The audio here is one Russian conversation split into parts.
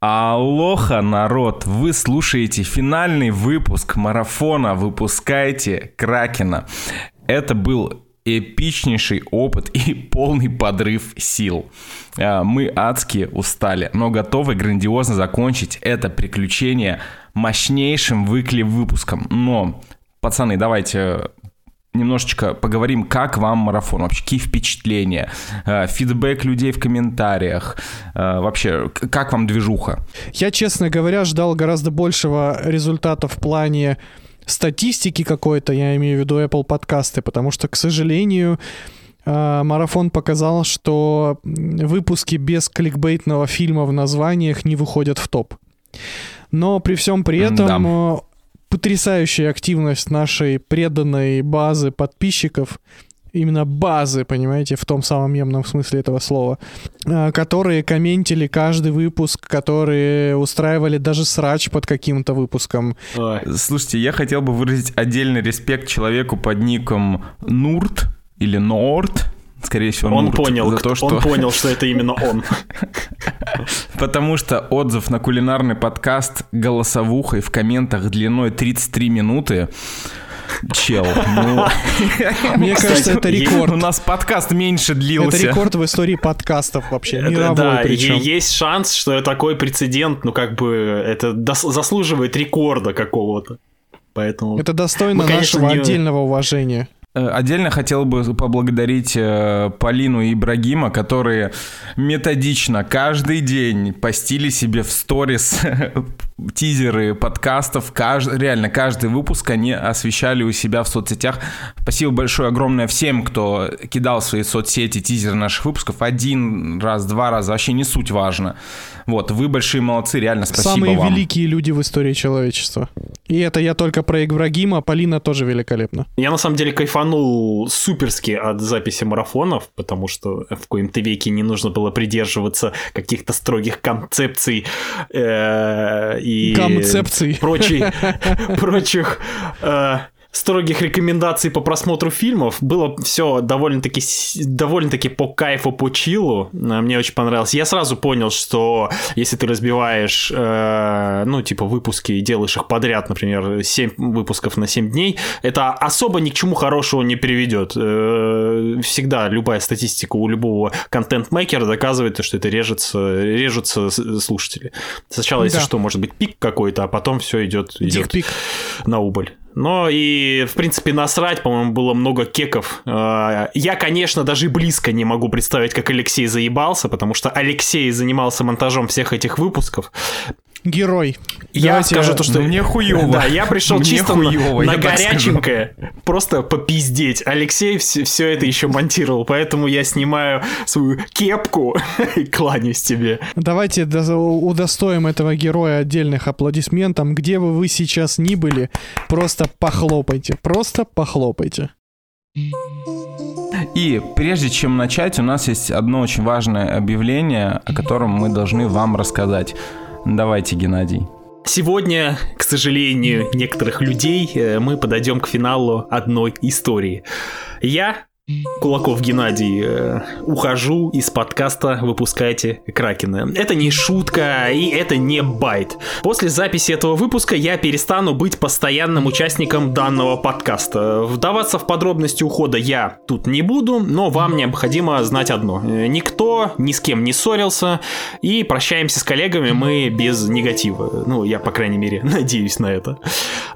Алоха, народ! Вы слушаете финальный выпуск марафона «Выпускайте Кракена». Это был эпичнейший опыт и полный подрыв сил. А, мы адски устали, но готовы грандиозно закончить это приключение мощнейшим выкли выпуском. Но, пацаны, давайте немножечко поговорим, как вам марафон, вообще какие впечатления, э, фидбэк людей в комментариях, э, вообще как вам движуха? Я, честно говоря, ждал гораздо большего результата в плане статистики какой-то, я имею в виду Apple подкасты, потому что, к сожалению, э, марафон показал, что выпуски без кликбейтного фильма в названиях не выходят в топ. Но при всем при этом да потрясающая активность нашей преданной базы подписчиков, именно базы, понимаете, в том самом мемном смысле этого слова, а, которые комментили каждый выпуск, которые устраивали даже срач под каким-то выпуском. Ой. Слушайте, я хотел бы выразить отдельный респект человеку под ником Нурт или Норт, скорее всего, он понял, за то, что... он понял, что это именно он. Потому что отзыв на кулинарный подкаст голосовухой в комментах длиной 33 минуты Чел, ну... Мне кажется, это рекорд. У нас подкаст меньше длился. Это рекорд в истории подкастов вообще, мировой да, причем. есть шанс, что такой прецедент, ну как бы, это заслуживает рекорда какого-то. Поэтому... Это достойно мы, конечно, нашего не... отдельного уважения. Э, отдельно хотел бы поблагодарить э, Полину и Ибрагима, которые методично каждый день постили себе в сторис тизеры подкастов. Кажд... Реально, каждый выпуск они освещали у себя в соцсетях. Спасибо большое, огромное всем, кто кидал в свои соцсети тизеры наших выпусков. Один раз, два раза, вообще не суть важно. Вот, вы большие молодцы, реально спасибо Самые вам. великие люди в истории человечества. И это я только про Ибрагима, Полина тоже великолепна. Я на самом деле кайфанул суперски от записи марафонов, потому что в коем-то веке не нужно было придерживаться каких-то строгих концепций э, и концепций прочих, прочих э, строгих рекомендаций по просмотру фильмов. Было все довольно-таки довольно-таки по кайфу, по чилу. Э, мне очень понравилось. Я сразу понял, что если ты разбиваешь, э, ну, типа, выпуски и делаешь их подряд, например, 7 выпусков на 7 дней, это особо ни к чему хорошему не приведет. Э, всегда любая статистика у любого контент-мейкера доказывает, что это режется, режутся слушатели. Сначала, если да. что, может быть пик какой-то, а потом все идет, идет на убыль. Но и, в принципе, насрать, по-моему, было много кеков. А, я, конечно, даже близко не могу представить, как Алексей заебался, потому что Алексей занимался монтажом всех этих выпусков герой. Я Давайте, скажу то, что... Мне хуёво. Да, я пришел чисто хуёво, на, на горяченькое, просто попиздеть. Алексей все, все это еще монтировал, поэтому я снимаю свою кепку и кланяюсь тебе. Давайте удостоим этого героя отдельных аплодисментом. Где бы вы сейчас ни были, просто похлопайте, просто похлопайте. И прежде чем начать, у нас есть одно очень важное объявление, о котором мы должны вам рассказать. Давайте, Геннадий. Сегодня, к сожалению, некоторых людей э, мы подойдем к финалу одной истории. Я Кулаков Геннадий, э, ухожу из подкаста «Выпускайте Кракена». Это не шутка и это не байт. После записи этого выпуска я перестану быть постоянным участником данного подкаста. Вдаваться в подробности ухода я тут не буду, но вам необходимо знать одно. Никто ни с кем не ссорился, и прощаемся с коллегами мы без негатива. Ну, я, по крайней мере, надеюсь на это.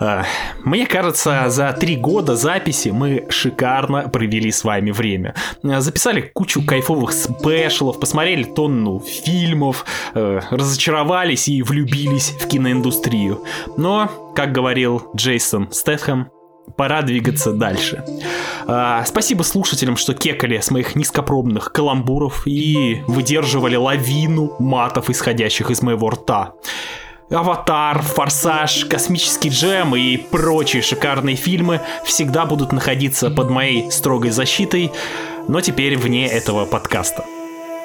Э, мне кажется, за три года записи мы шикарно провели с вами время. Э, записали кучу кайфовых спешалов, посмотрели тонну фильмов, э, разочаровались и влюбились в киноиндустрию. Но, как говорил Джейсон Стэтхэм, пора двигаться дальше. А, спасибо слушателям, что кекали с моих низкопробных каламбуров и выдерживали лавину матов, исходящих из моего рта. Аватар, Форсаж, Космический джем и прочие шикарные фильмы всегда будут находиться под моей строгой защитой, но теперь вне этого подкаста.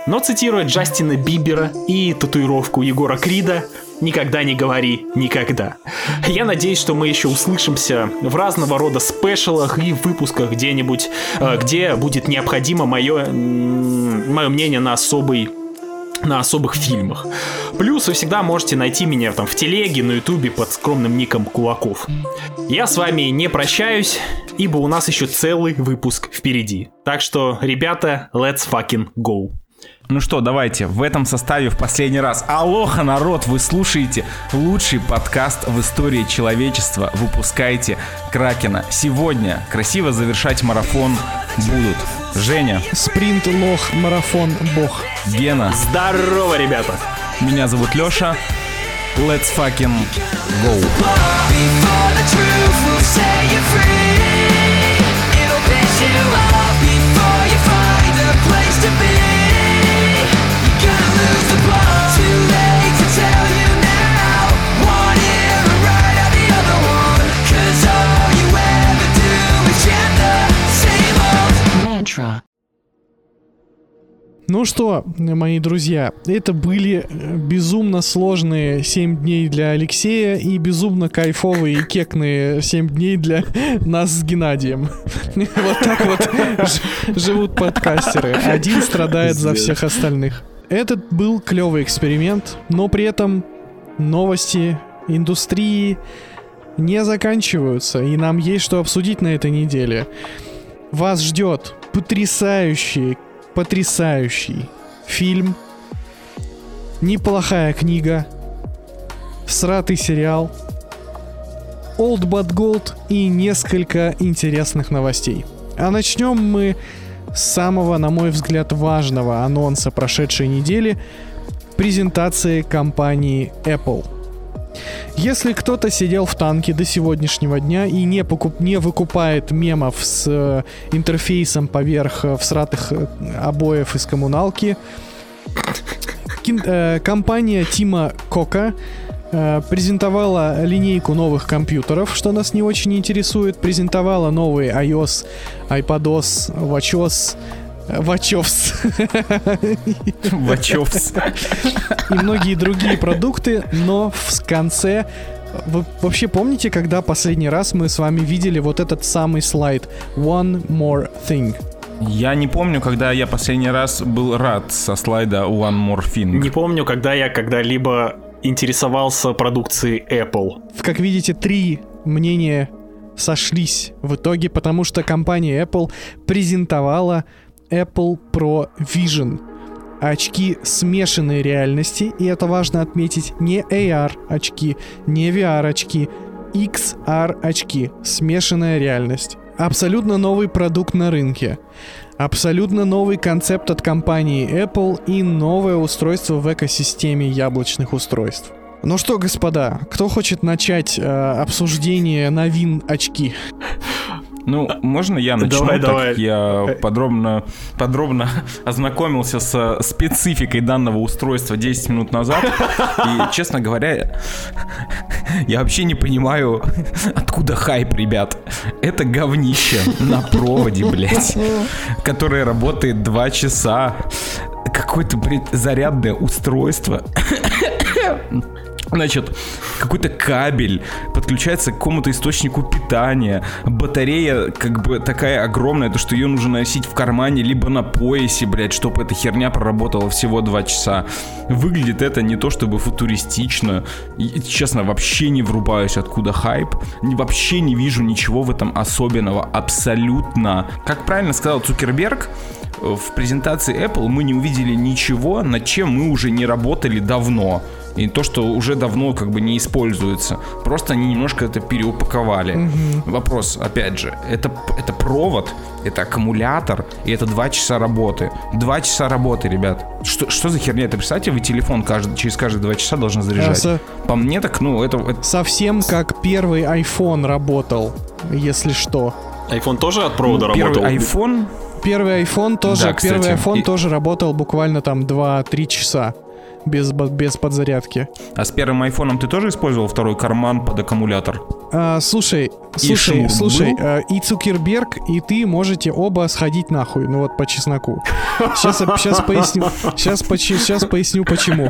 Но цитируя Джастина Бибера и татуировку Егора Крида, никогда не говори никогда. Я надеюсь, что мы еще услышимся в разного рода спешалах и выпусках где-нибудь, э, где будет необходимо мое, мое мнение на особый на особых фильмах. Плюс вы всегда можете найти меня там в телеге, на ютубе под скромным ником Кулаков. Я с вами не прощаюсь, ибо у нас еще целый выпуск впереди. Так что, ребята, let's fucking go. Ну что, давайте, в этом составе в последний раз. Алоха, народ, вы слушаете лучший подкаст в истории человечества. Выпускайте Кракена. Сегодня красиво завершать марафон будут Женя. Спринт, лох, марафон, бог. Гена. Здорово, ребята. Меня зовут Леша. Let's fucking go. Before you find a place to be. Mantra. Ну что, мои друзья, это были э, безумно сложные 7 дней для Алексея и безумно кайфовые и кекные 7 дней для нас с Геннадием. Вот так вот живут подкастеры. Один страдает за всех остальных. Этот был клевый эксперимент, но при этом новости индустрии не заканчиваются, и нам есть что обсудить на этой неделе. Вас ждет потрясающий, потрясающий фильм, неплохая книга, сратый сериал, Old But Gold и несколько интересных новостей. А начнем мы с самого, на мой взгляд, важного анонса прошедшей недели презентации компании Apple. Если кто-то сидел в танке до сегодняшнего дня и не, покуп, не выкупает мемов с э, интерфейсом поверх э, всратых э, обоев из коммуналки, кин- э, компания Тима Кока э, презентовала линейку новых компьютеров, что нас не очень интересует, презентовала новые iOS, iPadOS, WatchOS, WatchOS Вачовс. и многие другие продукты, но в конце... Вы вообще помните, когда последний раз мы с вами видели вот этот самый слайд One More Thing? Я не помню, когда я последний раз был рад со слайда One More Thing. Не помню, когда я когда-либо интересовался продукцией Apple. Как видите, три мнения сошлись в итоге, потому что компания Apple презентовала Apple Pro Vision. Очки смешанной реальности, и это важно отметить, не AR очки, не VR очки, XR очки, смешанная реальность. Абсолютно новый продукт на рынке. Абсолютно новый концепт от компании Apple и новое устройство в экосистеме яблочных устройств. Ну что, господа, кто хочет начать э, обсуждение новин очки? Ну, можно я начну, Давай, так давай. как я подробно, подробно ознакомился со спецификой данного устройства 10 минут назад. И, честно говоря, я вообще не понимаю, откуда хайп, ребят. Это говнище на проводе, блядь, которое работает 2 часа. Какое-то, блядь, зарядное устройство. Значит, какой-то кабель подключается к какому-то источнику питания. Батарея как бы такая огромная, то что ее нужно носить в кармане, либо на поясе, блядь, чтобы эта херня проработала всего 2 часа. Выглядит это не то чтобы футуристично. И, честно, вообще не врубаюсь, откуда хайп. Вообще не вижу ничего в этом особенного. Абсолютно. Как правильно сказал Цукерберг, в презентации Apple мы не увидели ничего, над чем мы уже не работали давно. И то, что уже давно как бы не используется. Просто они немножко это переупаковали. Вопрос, опять же, это, это провод, это аккумулятор, и это 2 часа работы. 2 часа работы, ребят. Что, что за херня? Это, представьте, вы телефон каждый, через каждые 2 часа должны заряжать. Со- По мне так, ну, это, это- совсем как первый iPhone работал, если что. iPhone тоже от провода ну, первый работал? iPhone Первый iPhone тоже, Да, кстати, первый iPhone и- тоже работал буквально там 2-3 часа без, без подзарядки. А с первым айфоном ты тоже использовал второй карман под аккумулятор? А, слушай, И слушай, слушай, был? а, и Цукерберг, и ты можете оба сходить нахуй, ну вот по чесноку. Сейчас, сейчас поясню, сейчас, сейчас поясню почему.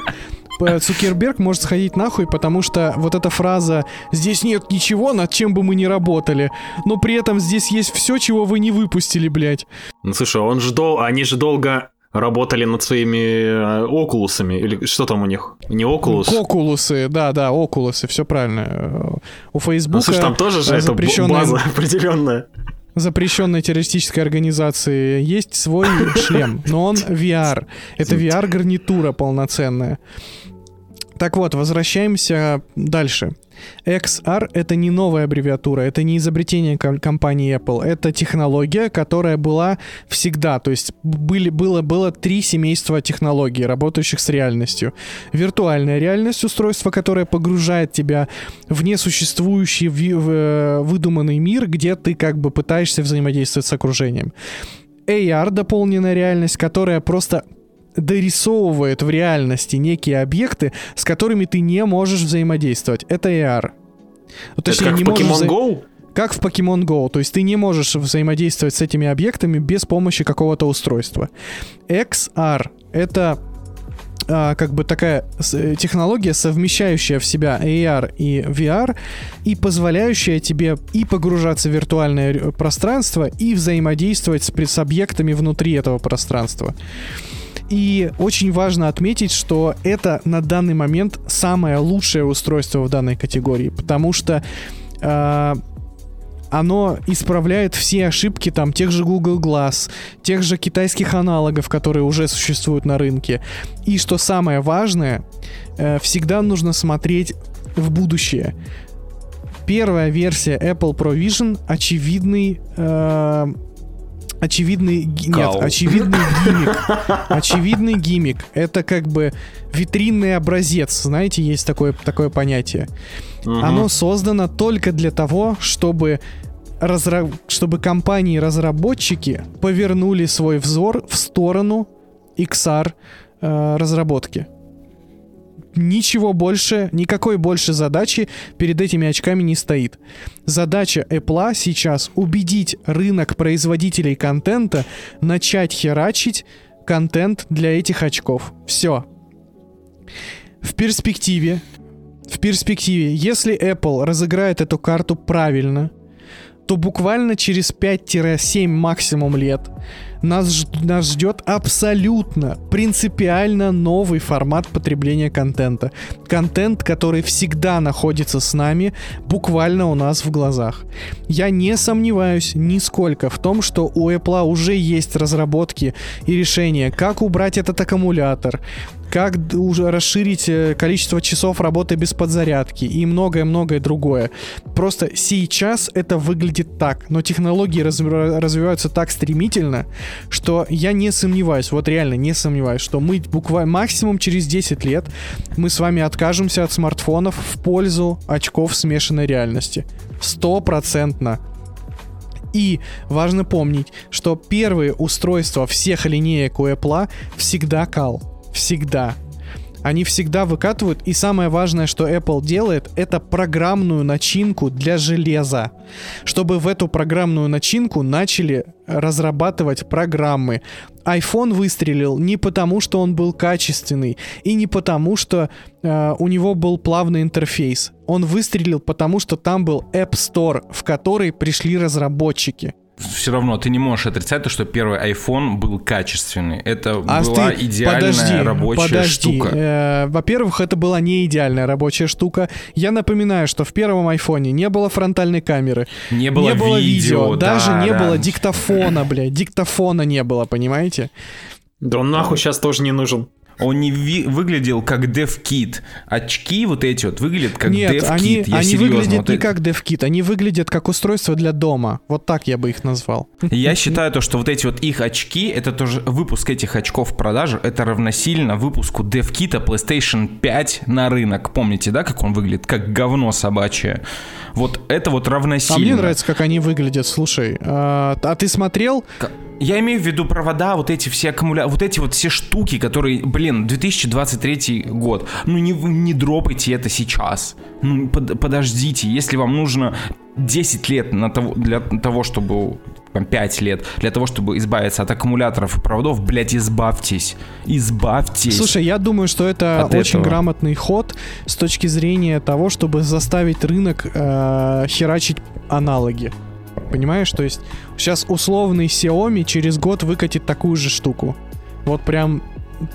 П- Цукерберг может сходить нахуй, потому что вот эта фраза «здесь нет ничего, над чем бы мы ни работали, но при этом здесь есть все, чего вы не выпустили, блядь». Ну слушай, он же дол... они же долго работали над своими э, окулусами, или что там у них? Не окулус? Окулусы, да, да, окулусы, все правильно. Э, У Ну, Фейсбука слушай, там тоже же это запрещенная, база определенная. Запрещенной террористической организации есть свой шлем, но он VR. Это VR-гарнитура полноценная. Так вот, возвращаемся дальше. XR — это не новая аббревиатура, это не изобретение ком- компании Apple, это технология, которая была всегда. То есть были, было, было три семейства технологий, работающих с реальностью. Виртуальная реальность — устройство, которое погружает тебя в несуществующий ви- в, э, выдуманный мир, где ты как бы пытаешься взаимодействовать с окружением. AR — дополненная реальность, которая просто дорисовывает в реальности некие объекты, с которыми ты не можешь взаимодействовать. Это AR. Ну, Это точнее, как в не можешь Pokemon вза- Go? как в Pokemon Go. То есть ты не можешь взаимодействовать с этими объектами без помощи какого-то устройства. XR — это а, как бы такая э, технология, совмещающая в себя AR и VR и позволяющая тебе и погружаться в виртуальное пространство, и взаимодействовать с, с объектами внутри этого пространства. И очень важно отметить, что это на данный момент самое лучшее устройство в данной категории, потому что а, оно исправляет все ошибки там тех же Google Glass, тех же китайских аналогов, которые уже существуют на рынке. И что самое важное, э, всегда нужно смотреть в будущее. Первая версия Apple Pro Vision очевидный э, очевидный ги- нет, очевидный гиммик. Очевидный гиммик. Это как бы витринный образец. Знаете, есть такое, такое понятие. Оно создано только для того, чтобы разра- чтобы компании-разработчики повернули свой взор в сторону XR э, разработки. Ничего больше, никакой больше задачи перед этими очками не стоит. Задача Apple сейчас убедить рынок производителей контента начать херачить контент для этих очков. Все. В перспективе в перспективе, если Apple разыграет эту карту правильно, то буквально через 5-7 максимум лет нас, нас ждет абсолютно принципиально новый формат потребления контента. Контент, который всегда находится с нами, буквально у нас в глазах. Я не сомневаюсь нисколько в том, что у Apple уже есть разработки и решения, как убрать этот аккумулятор, как уже расширить э, количество часов работы без подзарядки и многое-многое другое. Просто сейчас это выглядит так, но технологии разв- развиваются так стремительно, что я не сомневаюсь, вот реально не сомневаюсь, что мы буквально максимум через 10 лет мы с вами откажемся от смартфонов в пользу очков смешанной реальности. Стопроцентно. И важно помнить, что первые устройства всех линеек у Apple всегда кал. Всегда. Они всегда выкатывают, и самое важное, что Apple делает, это программную начинку для железа. Чтобы в эту программную начинку начали разрабатывать программы. iPhone выстрелил не потому, что он был качественный, и не потому, что э, у него был плавный интерфейс. Он выстрелил потому, что там был App Store, в который пришли разработчики. Все равно ты не можешь отрицать то, что первый iPhone был качественный. Это А была ты- идеальная подожди, рабочая подожди. штука. Э, во-первых, это была не идеальная рабочая штука. Я напоминаю, что в первом айфоне не было фронтальной камеры, Не было видео, да, даже не да. было диктофона, блядь, диктофона не было, понимаете? Да он нахуй сейчас тоже не нужен. Он не ви- выглядел как DevKit. Очки вот эти вот выглядят как Нет, DevKit. они, Я они серьезно, выглядят вот не это- как DevKit, они выглядят как устройство для дома. Вот так я бы их назвал. Я считаю то, что вот эти вот их очки, это тоже выпуск этих очков в продажу, это равносильно выпуску DevKit PlayStation 5 на рынок. Помните, да, как он выглядит? Как говно собачье. Вот это вот А равносильно. мне нравится, как они выглядят, слушай. А, а ты смотрел? К- Я имею в виду провода, вот эти все аккумуляторы, вот эти вот все штуки, которые, блин, 2023 год. Ну не, не дропайте это сейчас. Ну под- подождите, если вам нужно 10 лет на того, для того, чтобы там, 5 лет, для того, чтобы избавиться от аккумуляторов и проводов, блядь, избавьтесь. Избавьтесь. Слушай, я думаю, что это От очень этого. грамотный ход с точки зрения того, чтобы заставить рынок э, херачить аналоги. Понимаешь? То есть сейчас условный Xiaomi через год выкатит такую же штуку. Вот прям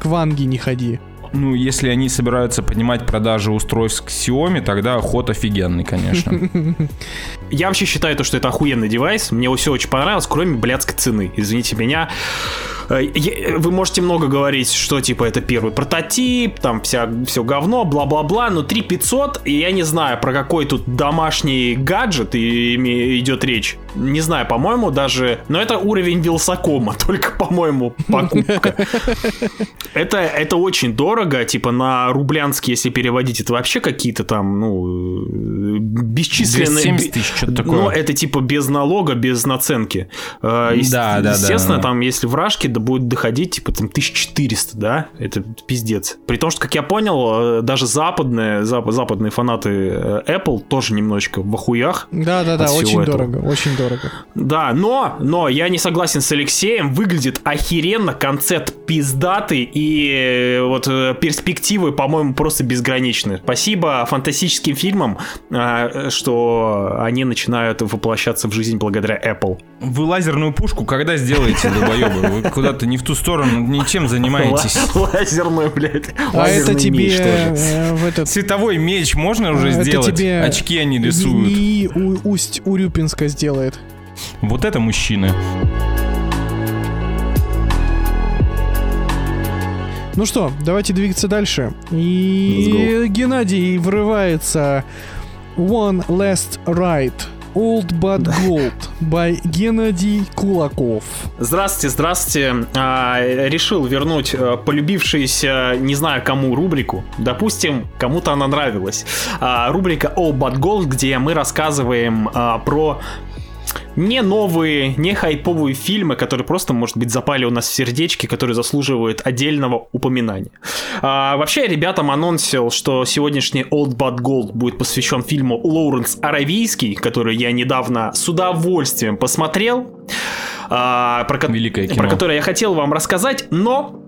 к Ванге не ходи. Ну, если они собираются поднимать продажи устройств к Xiaomi, тогда ход офигенный, конечно. Я вообще считаю то, что это охуенный девайс. Мне все очень понравилось, кроме блядской цены. Извините меня. Э, Вы можете много говорить, что типа это первый прототип, там вся, все говно, бла-бла-бла, но 3500, и я не знаю, про какой тут домашний гаджет и- идет речь. Не знаю, по-моему, даже... Но это уровень Вилсакома, только, по-моему, покупка. Это, это очень дорого, типа на рублянский, если переводить, это вообще какие-то там, ну, бесчисленные... 270 тысяч, что-то такое. Ну, это типа без налога, без наценки. Э, Да, да, да, Естественно, да. там, если вражки, да будет доходить, типа, там, 1400, да? Это пиздец. При том, что, как я понял, э, даже западные, зап- западные фанаты э, Apple тоже немножечко в охуях. Да-да-да, От всего очень этого. дорого, очень дорого. Да, но, но я не согласен с Алексеем, выглядит охеренно, концепт пиздатый и вот перспективы, по-моему, просто безграничны. Спасибо фантастическим фильмам, э, что они начинают воплощаться в жизнь благодаря Apple. Вы лазерную пушку когда сделаете, долбоебы? Вы куда-то не в ту сторону, ничем занимаетесь. Лазерную, блядь. А это тебе э, в этот... Световой меч можно уже это сделать? тебе Очки они рисуют. У- Усть Урюпинска сделает. Вот это мужчины. Ну что, давайте двигаться дальше. И Геннадий врывается One Last Ride. Old But Gold by Геннадий Кулаков. Здравствуйте, здравствуйте. А, решил вернуть э, полюбившуюся, не знаю кому, рубрику. Допустим, кому-то она нравилась. А, рубрика All But Gold, где мы рассказываем а, про не новые, не хайповые фильмы, которые просто, может быть, запали у нас в сердечки, которые заслуживают отдельного упоминания. А, вообще, ребятам анонсил, что сегодняшний Old But Gold будет посвящен фильму Лоуренс Аравийский, который я недавно с удовольствием посмотрел. а, про, ко- про который я хотел вам рассказать, но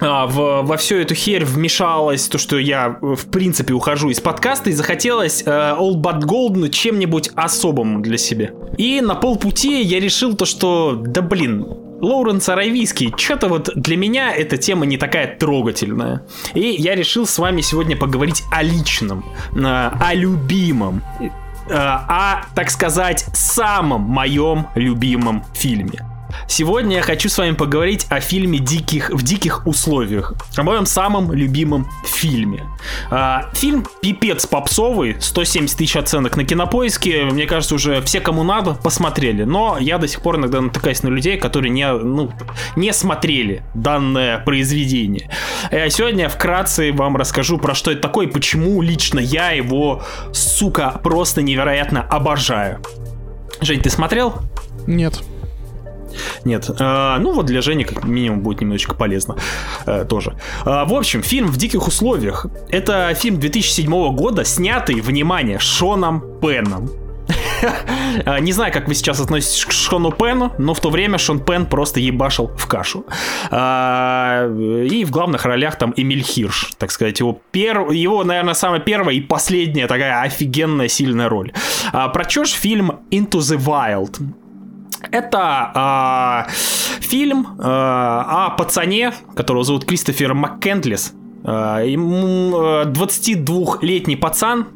а, в- во всю эту херь вмешалось то, что я, э, в принципе, ухожу из подкаста, и захотелось э, All But Gold ну, чем-нибудь особым для себя. И на полпути я решил то, что, да блин, Лоуренс Аравийский, что-то вот для меня эта тема не такая трогательная. И я решил с вами сегодня поговорить о личном, э, о любимом, э, о, так сказать, самом моем любимом фильме. Сегодня я хочу с вами поговорить о фильме «Диких, в диких условиях», о моем самом любимом фильме. А, фильм пипец попсовый, 170 тысяч оценок на кинопоиске, мне кажется, уже все, кому надо, посмотрели. Но я до сих пор иногда натыкаюсь на людей, которые не, ну, не смотрели данное произведение. Э, Сегодня вкратце вам расскажу, про что это такое и почему лично я его, сука, просто невероятно обожаю. Жень, ты смотрел? Нет. Нет. Э, ну вот для Жени как минимум будет немножечко полезно э, тоже. Э, в общем, фильм «В диких условиях». Это фильм 2007 года, снятый, внимание, Шоном Пеном. Э, Не знаю, как вы сейчас относитесь к Шону Пену, но в то время Шон Пен просто ебашил в кашу. А, И в главных ролях там Эмиль Хирш, так сказать, его, пер... его наверное, самая первая и последняя такая офигенная сильная роль. А, Про чё ж фильм Into the Wild? Это а, фильм а, о пацане, которого зовут Кристофер МакКендлис. А, ему, а, 22-летний пацан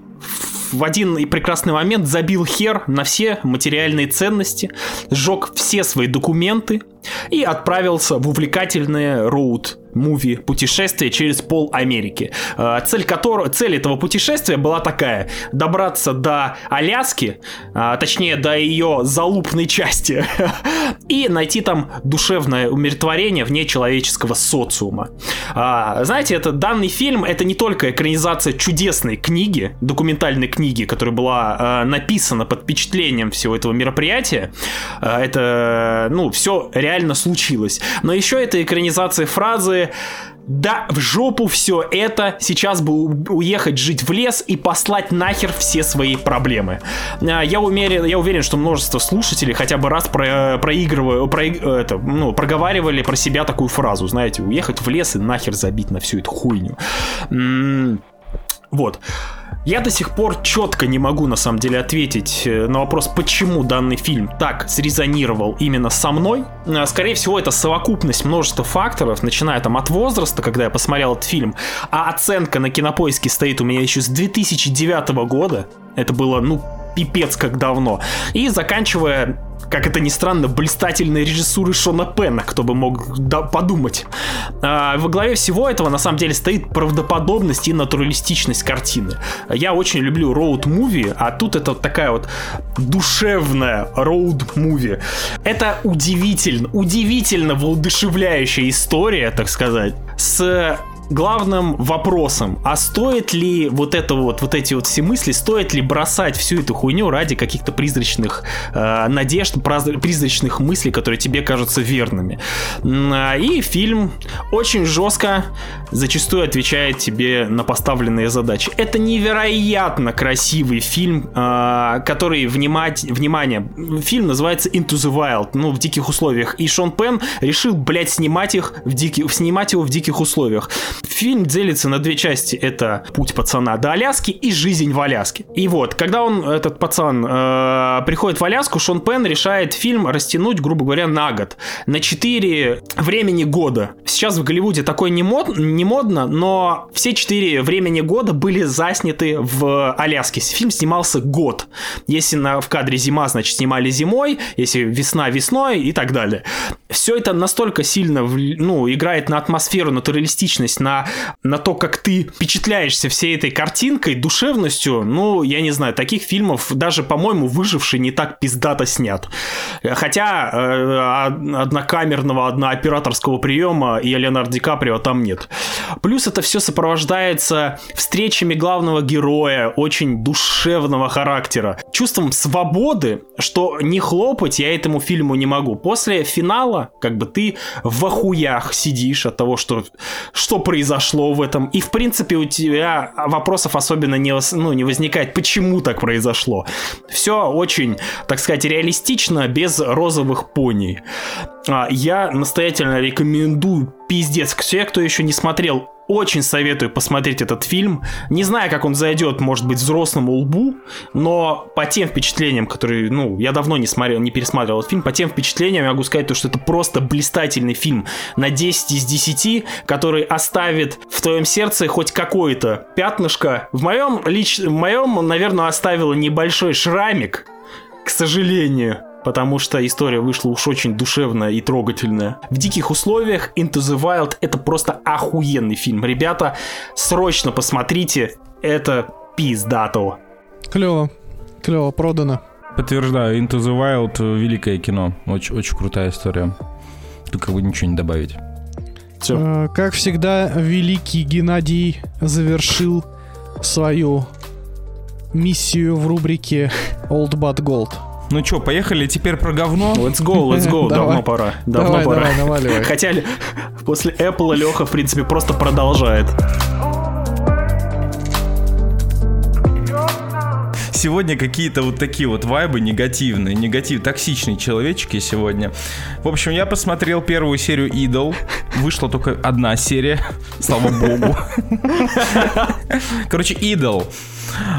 в один прекрасный момент забил хер на все материальные ценности, сжег все свои документы и отправился в увлекательное роуд муви путешествие через пол Америки. Э, Цель, которого, цель этого путешествия была такая. Добраться до Аляски, а, точнее до ее залупной части, и найти там душевное умиротворение вне человеческого социума. А, Знаете, это данный фильм это не только экранизация чудесной книги, документальной книги, которая была э, написана под впечатлением всего этого мероприятия. Э, Это, ну, все реально случилось. Но еще это экранизация фразы да, в жопу все это, сейчас бы уехать жить в лес и послать нахер все свои проблемы. А, Я уверен, я уверен, что множество слушателей хотя бы раз про, проигрываю, проиг- это, ну, проговаривали про себя такую фразу, знаете, уехать в лес и нахер забить на всю эту хуйню. М, Вот. Я до сих пор четко не могу на самом деле ответить э, на вопрос, почему данный фильм так срезонировал именно со мной. Э, Скорее всего, это совокупность множества факторов, начиная там от возраста, когда я посмотрел этот фильм, а оценка на кинопоиске стоит у меня еще с 2009 года. Это было, ну, пипец как давно. И заканчивая как это ни странно, блистательной режиссуры Шона Пенна, кто бы мог да- подумать. А, во главе всего этого на самом деле стоит правдоподобность и натуралистичность картины. Я очень люблю роуд-муви, а тут это вот такая вот душевная роуд-муви. Это удивительно, удивительно воодушевляющая история, так сказать, с главным вопросом, а стоит ли вот это вот, вот эти вот все мысли, стоит ли бросать всю эту хуйню ради каких-то призрачных э, надежд, призрачных мыслей, которые тебе кажутся верными. А, И фильм очень жестко зачастую отвечает тебе на поставленные задачи. Это невероятно красивый фильм, э, который внимать, внимание, фильм называется Into the Wild, ну, в диких условиях. И Шон Пен решил, блядь, снимать их в диких, снимать его в диких условиях. Фильм делится на две части. Это путь пацана до Аляски и жизнь в Аляске. И вот, когда он, этот пацан, э, приходит в Аляску, Шон Пен решает фильм растянуть, грубо говоря, на год. На 4 времени года. Сейчас в Голливуде такое не, мод, не модно, но все 4 времени года были засняты в Аляске. Фильм снимался год. Если на, в кадре зима, значит, снимали зимой, если весна весной и так далее. Все это настолько сильно ну, играет на атмосферу, натуралистичность, на, на то, как ты впечатляешься всей этой картинкой, душевностью. Ну, я не знаю, таких фильмов даже, по-моему, выживший не так пиздато снят. Хотя э, од- однокамерного, однооператорского приема и Леонардо Ди Каприо там нет. Плюс это все сопровождается встречами главного героя, очень душевного характера, чувством свободы, что не хлопать я этому фильму не могу. После финала, как бы ты в охуях сидишь от того, что, что произошло в этом. И, в принципе, у тебя вопросов особенно не, ну, не возникает, почему так произошло. Все очень, так сказать, реалистично, без розовых пони. А, Я настоятельно рекомендую пиздец. Все, кто еще не смотрел, очень советую посмотреть этот фильм. Не знаю, как он зайдет, может быть, взрослому лбу, но по тем впечатлениям, которые, ну, я давно не смотрел, не пересматривал этот фильм, по тем впечатлениям я могу сказать, то, что это просто блистательный фильм на 10 из 10, который оставит в твоем сердце хоть какое-то пятнышко. В моем, лич... в моем, наверное, оставило небольшой шрамик, к сожалению. Потому что история вышла уж очень душевная и трогательная. В диких условиях Into the Wild это просто охуенный фильм. Ребята, срочно посмотрите. Это пиздато. Клево. Клево, продано. Подтверждаю, Into the Wild великое кино. Очень, очень крутая история. Тут как бы ничего не добавить. Все. Э, Как всегда, великий Геннадий завершил свою миссию в рубрике Old But Gold. Ну чё, поехали теперь про говно? Let's go, let's go. Давно пора. Давно давай, пора. давай, наваливай. Хотя после Apple Леха, в принципе, просто продолжает. Сегодня какие-то вот такие вот вайбы негативные, негатив, токсичные человечки сегодня. В общем, я посмотрел первую серию Идол. Вышла только одна серия, слава богу. Короче, Идол.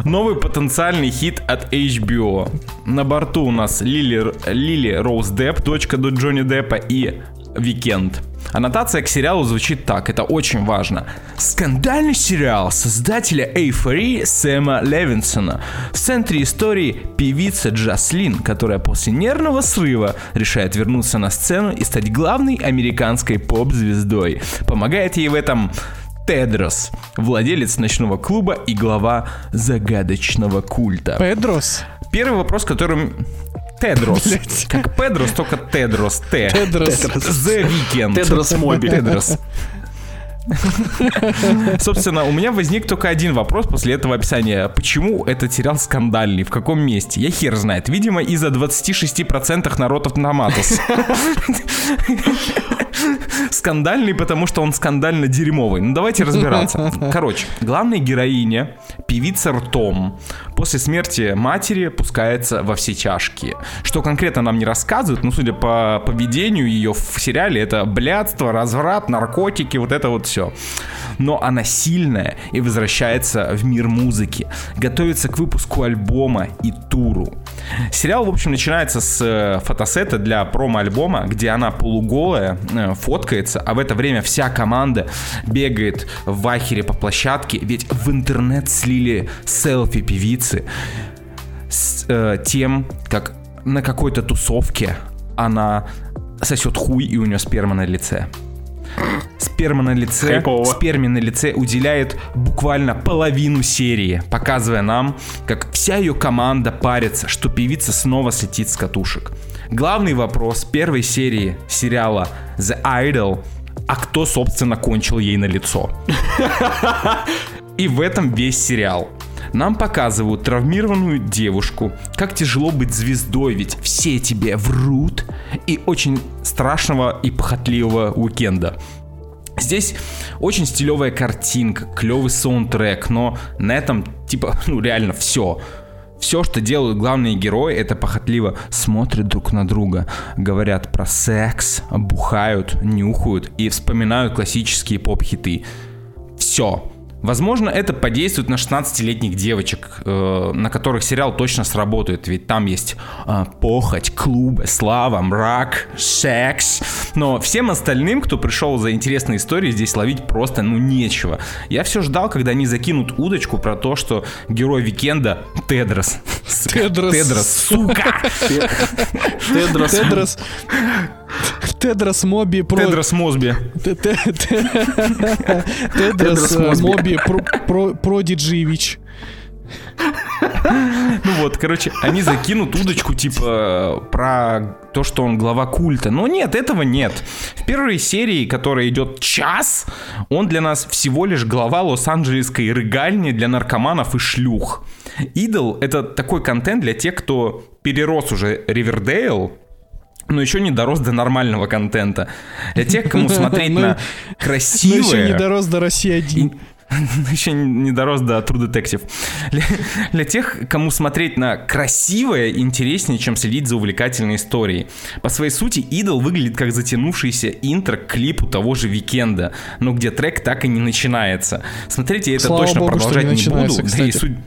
Новый потенциальный хит от HBO. На борту у нас Лили, Лили Роуз Депп, дочка до Джонни Деппа и Викенд. Аннотация к сериалу звучит так, это очень важно. Скандальный сериал создателя Эйфории Сэма Левинсона. В центре истории певица Джаслин, которая после нервного срыва решает вернуться на сцену и стать главной американской поп-звездой. Помогает ей в этом Тедрос, владелец ночного клуба и глава загадочного культа. Педрос? Первый вопрос, которым... Тедрос. Блядь. Как Педрос, только Тедрос. Т. Тедрос. The Weekend. Тедрос Моби. Тедрос. Собственно, у меня возник только один вопрос после этого описания. Почему этот сериал скандальный? В каком месте? Я хер знает. Видимо, из-за 26% народов Томатос. Скандальный, потому что он скандально дерьмовый. Ну, давайте разбираться. Короче, главная героиня, певица ртом, после смерти матери пускается во все чашки. Что конкретно нам не рассказывают, но судя по поведению ее в сериале, это блядство, разврат, наркотики, вот это вот все. Но она сильная и возвращается в мир музыки. Готовится к выпуску альбома и туру. Сериал, в общем, начинается с э, фотосета для промо-альбома, где она полуголая, э, фоткается, а в это время вся команда бегает в ахере по площадке, ведь в интернет слили селфи певицы с э, тем, как на какой-то тусовке она сосет хуй и у нее сперма на лице. Сперма на лице, Хайпово. сперме на лице уделяет буквально половину серии, показывая нам, как вся ее команда парится, что певица снова слетит с катушек. Главный вопрос первой серии сериала The Idol, а кто, собственно, кончил ей на лицо? И в этом весь сериал. Нам показывают травмированную девушку, как тяжело быть звездой, ведь все тебе врут, и очень страшного и похотливого уикенда. Здесь очень стилевая картинка, клевый саундтрек, но на этом типа, ну реально все. Все, что делают главные герои, это похотливо смотрят друг на друга, говорят про секс, бухают, нюхают и вспоминают классические поп-хиты. Все. Возможно, это подействует на 16-летних девочек, э, на которых сериал точно сработает, ведь там есть э, похоть, клубы, слава, мрак, секс. Но всем остальным, кто пришел за интересные истории, здесь ловить просто ну нечего. Я все ждал, когда они закинут удочку про то, что герой Викенда Тедрос. Тедрос. Тедрос, сука! Тедрос. Тедрос... Тедрос Моби про... Тедрос Мосби. Те- те- те- Тедрос э. Моби про- про- Продиджиевич. Ну вот, короче, они закинут удочку, типа, про то, что он глава культа. Но нет, этого нет. В первой серии, которая идет час, он для нас всего лишь глава Лос-Анджелесской рыгальни для наркоманов и шлюх. Идол — это такой контент для тех, кто перерос уже Ривердейл, но еще не дорос до нормального контента. Для тех, кому смотреть Ну, на Но красивое... еще не дорос до России один. Еще не дорос до True Detective. Для, для тех, кому смотреть на красивое, интереснее, чем следить за увлекательной историей. По своей сути, Идол выглядит как затянувшийся интро к клипу того же Викенда, но где трек так и не начинается. Смотрите, я это Слава точно богу, продолжать не не, буду. начинается, Да и кстати. суть-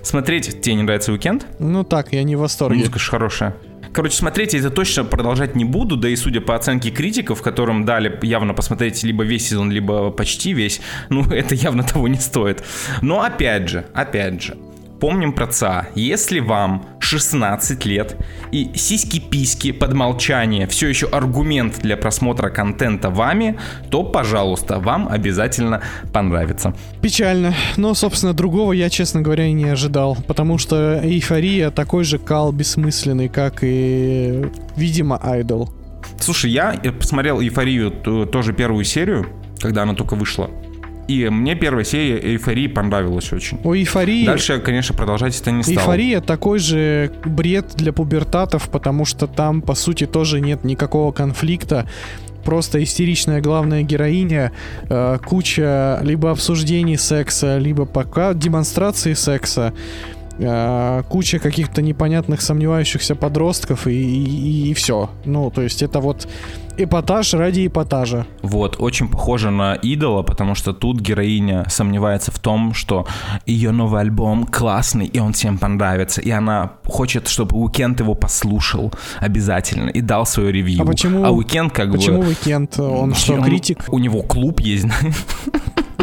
Смотреть, тебе не нравится Уикенд? Ну так, я не в восторге. Музыка же хорошая. Короче, смотреть я это точно продолжать не буду, да и судя по оценке критиков, которым дали явно посмотреть либо весь сезон, либо почти весь, ну, это явно того не стоит. Но опять же, опять же, помним про ЦА. Если вам 16 лет и сиськи-письки под молчание все еще аргумент для просмотра контента вами, то, пожалуйста, вам обязательно понравится. Печально. Но, собственно, другого я, честно говоря, и не ожидал. Потому что эйфория такой же кал бессмысленный, как и, видимо, айдол. Слушай, я э, посмотрел «Эйфорию» тоже первую серию, когда она только вышла. И мне первая серия «Эйфории» понравилась очень. У эйфории... Дальше я, конечно, продолжать это не стал. Эйфория такой же бред для пубертатов, потому что там, по сути, тоже нет никакого конфликта. Просто истеричная главная героиня, э, куча либо обсуждений секса, либо пока демонстрации секса, э, куча каких-то непонятных сомневающихся подростков и, все. Ну, то есть это вот эпатаж ради эпатажа. Вот, очень похоже на «Идола», потому что тут героиня сомневается в том, что ее новый альбом классный, и он всем понравится. И она хочет, чтобы Уикенд его послушал обязательно и дал свое review. А почему- А Уикенд как Почему бы... Уикенд? Он что, он- критик? У него клуб есть,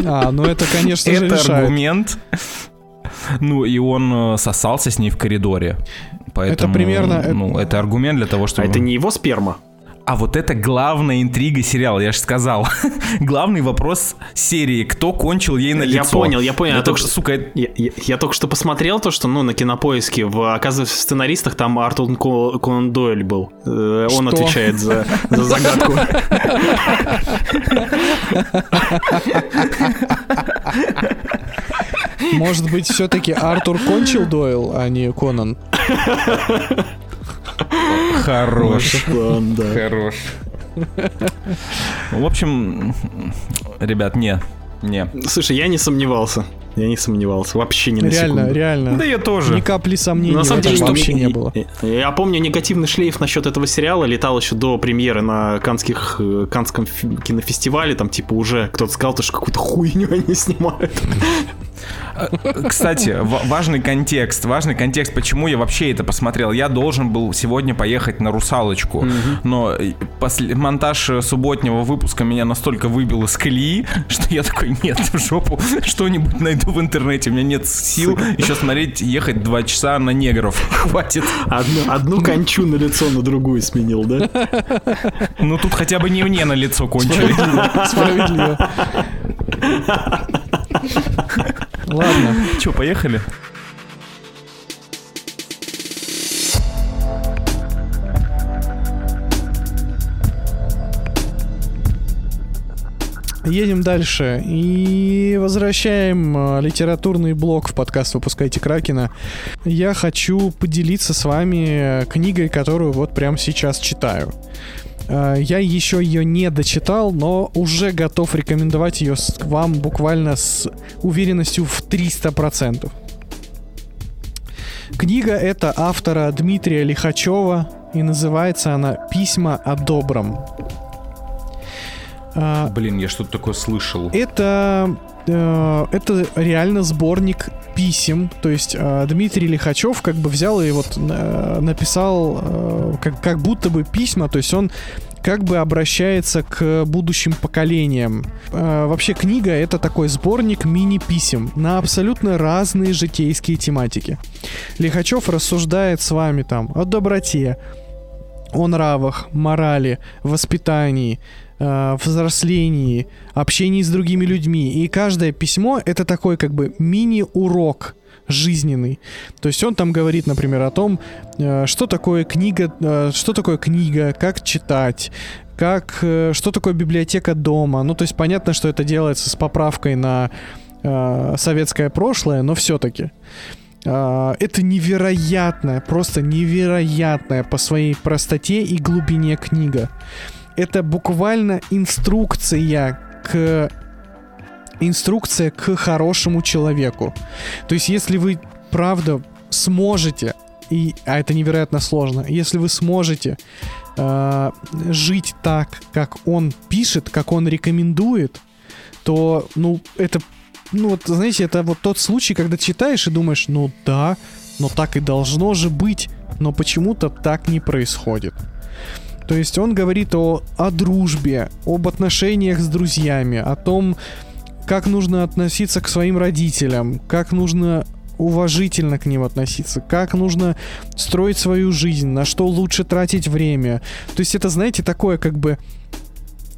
А, ну это, конечно же, Это аргумент. Ну, и он э, сосался с ней в коридоре. Поэтому, примерно, э, Ну, это аргумент для того, А чтобы... это не его сперма? А вот это главная интрига сериала, я же сказал. Главный вопрос серии, кто кончил ей на лицо. Я понял, я понял. Это, Я только что- сука, это- Я, я- я только что посмотрел то, что, ну, на кинопоиске, в, оказывается, в сценаристах там Артур Ко- Конан Дойль был. Э, Он Что? отвечает за, за загадку. Может быть, все-таки Артур кончил Дойл, а не Конан? хорош. План, да. Хорош. В общем, ребят, не, не. Слушай, я не сомневался. Я не сомневался, вообще не на Реально, секунду. реально. Да я тоже. Ни капли сомнений На самом деле, вообще что- не было. Я, я помню, негативный шлейф насчет этого сериала летал еще до премьеры на канских, э, канском кинофестивале. Там, типа, уже кто-то сказал, то, что какую-то хуйню они снимают. Кстати, ва- важный контекст, важный контекст, почему я вообще это посмотрел. Я должен был сегодня поехать на «Русалочку», но э, после, монтаж э, субботнего выпуска меня настолько выбил из колеи, что я такой, нет, в жопу, что-нибудь найду в интернете, у меня нет сил еще смотреть, ехать два часа на негров, хватит. Одну, одну кончу на лицо на другую сменил, да? Ну тут хотя бы не мне на лицо кончили. Справедливо. Ладно. Че, поехали? Едем дальше и возвращаем э, литературный блок в подкаст «Выпускайте Кракена». Я хочу поделиться с вами книгой, которую вот прямо сейчас читаю. Э, Я еще ее не дочитал, но уже готов рекомендовать ее вам буквально с уверенностью в 300%. Книга это автора Дмитрия Лихачева, и называется она «Письма о добром». А, Блин, я что-то такое слышал. это, э, это реально сборник писем. То есть э, Дмитрий Лихачев как бы взял и вот э, написал э, как, как будто бы письма. То есть он как бы обращается к будущим поколениям. Э, вообще книга это такой сборник мини-писем на абсолютно разные житейские тематики. Лихачев рассуждает с вами там о доброте, о нравах, морали, воспитании, э, взрослении, общении с другими людьми. И каждое письмо это такой как бы мини-урок жизненный. То есть он там говорит, например, о том, э, что такое книга, э, что такое книга, как читать, как, что такое библиотека дома. Ну, то есть понятно, что это делается с поправкой на э, советское прошлое, но все-таки. А, Это невероятная, просто невероятная по своей простоте и глубине книга. Это буквально инструкция к инструкция к хорошему человеку. То есть, если вы правда сможете, и, а это невероятно сложно, если вы сможете э, жить так, как он пишет, как он рекомендует, то, ну, это, ну, вот, знаете, это вот тот случай, когда читаешь и думаешь, ну да, но так и должно же быть, но почему-то так не происходит. То есть он говорит о, о дружбе, об отношениях с друзьями, о том, как нужно относиться к своим родителям, как нужно уважительно к ним относиться, как нужно строить свою жизнь, на что лучше тратить время. То есть это, знаете, такое как бы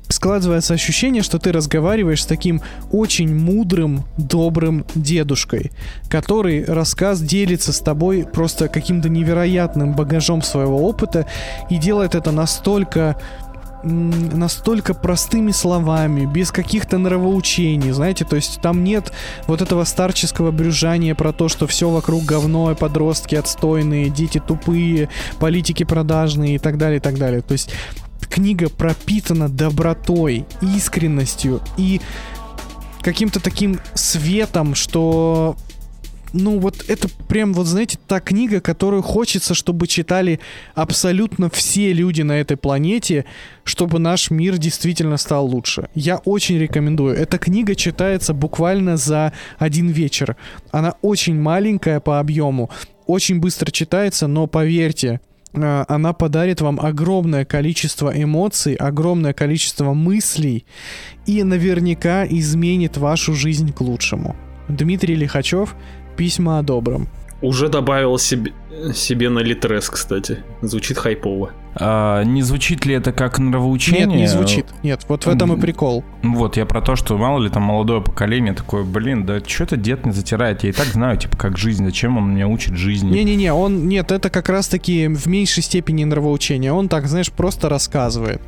складывается ощущение, что ты разговариваешь с таким очень мудрым, добрым дедушкой, который рассказ делится с тобой просто каким-то невероятным багажом своего опыта и делает это настолько настолько простыми словами, без каких-то нравоучений, знаете, то есть там нет вот этого старческого брюжания про то, что все вокруг говно, подростки отстойные, дети тупые, политики продажные и так далее, и так далее. То есть книга пропитана добротой, искренностью и каким-то таким светом, что ну вот это прям вот знаете та книга, которую хочется, чтобы читали абсолютно все люди на этой планете, чтобы наш мир действительно стал лучше. Я очень рекомендую. Эта книга читается буквально за один вечер. Она очень маленькая по объему, очень быстро читается, но поверьте, она подарит вам огромное количество эмоций, огромное количество мыслей и наверняка изменит вашу жизнь к лучшему. Дмитрий Лихачев «Письма о добром». Уже добавил себе, себе на Литрес, кстати. Звучит хайпово. А, не звучит ли это как нравоучение? Нет, не звучит. Нет, вот в этом и прикол. Вот, я про то, что мало ли там молодое поколение такое, блин, да что это дед не затирает, я и так знаю, типа, как жизнь, зачем он меня учит жизни. Не-не-не, он... Нет, это как раз-таки в меньшей степени нравоучение. Он так, знаешь, просто рассказывает.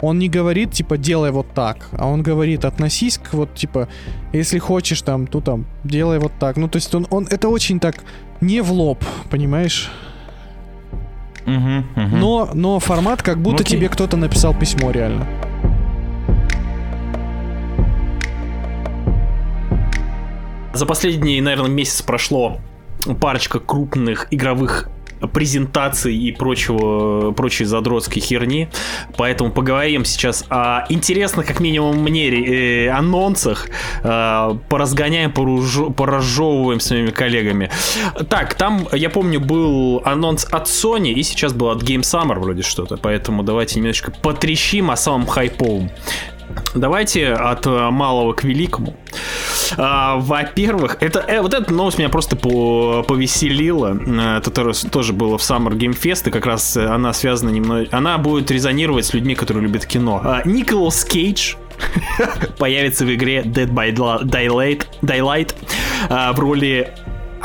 Он не говорит, типа, делай вот так, а он говорит, относись к вот, типа, если хочешь там, то там, делай вот так. Ну, то есть он, он это очень так не в лоб, понимаешь? Мгм, мгм. Но, но формат, как будто Ну, окей. тебе кто-то написал письмо реально. За последний, наверное, месяц прошло парочка крупных игровых презентаций и прочего, прочей задротской херни. Поэтому поговорим сейчас о интересных, как минимум мне, э, анонсах. Э, поразгоняем, поружо- поразжевываем с моими коллегами. Так, там, я помню, был анонс от Sony, и сейчас был от Game Summer вроде что-то. Поэтому давайте немножечко потрещим о самом хайповом. Давайте от э, малого к великому. А, во-первых, это э, вот эта новость меня просто по- повеселила. Э, Это тоже, было в Summer Game Fest, и как раз э, она связана немного... Она будет резонировать с людьми, которые любят кино. А, Николас Кейдж появится в игре Dead by Daylight, Daylight а, в роли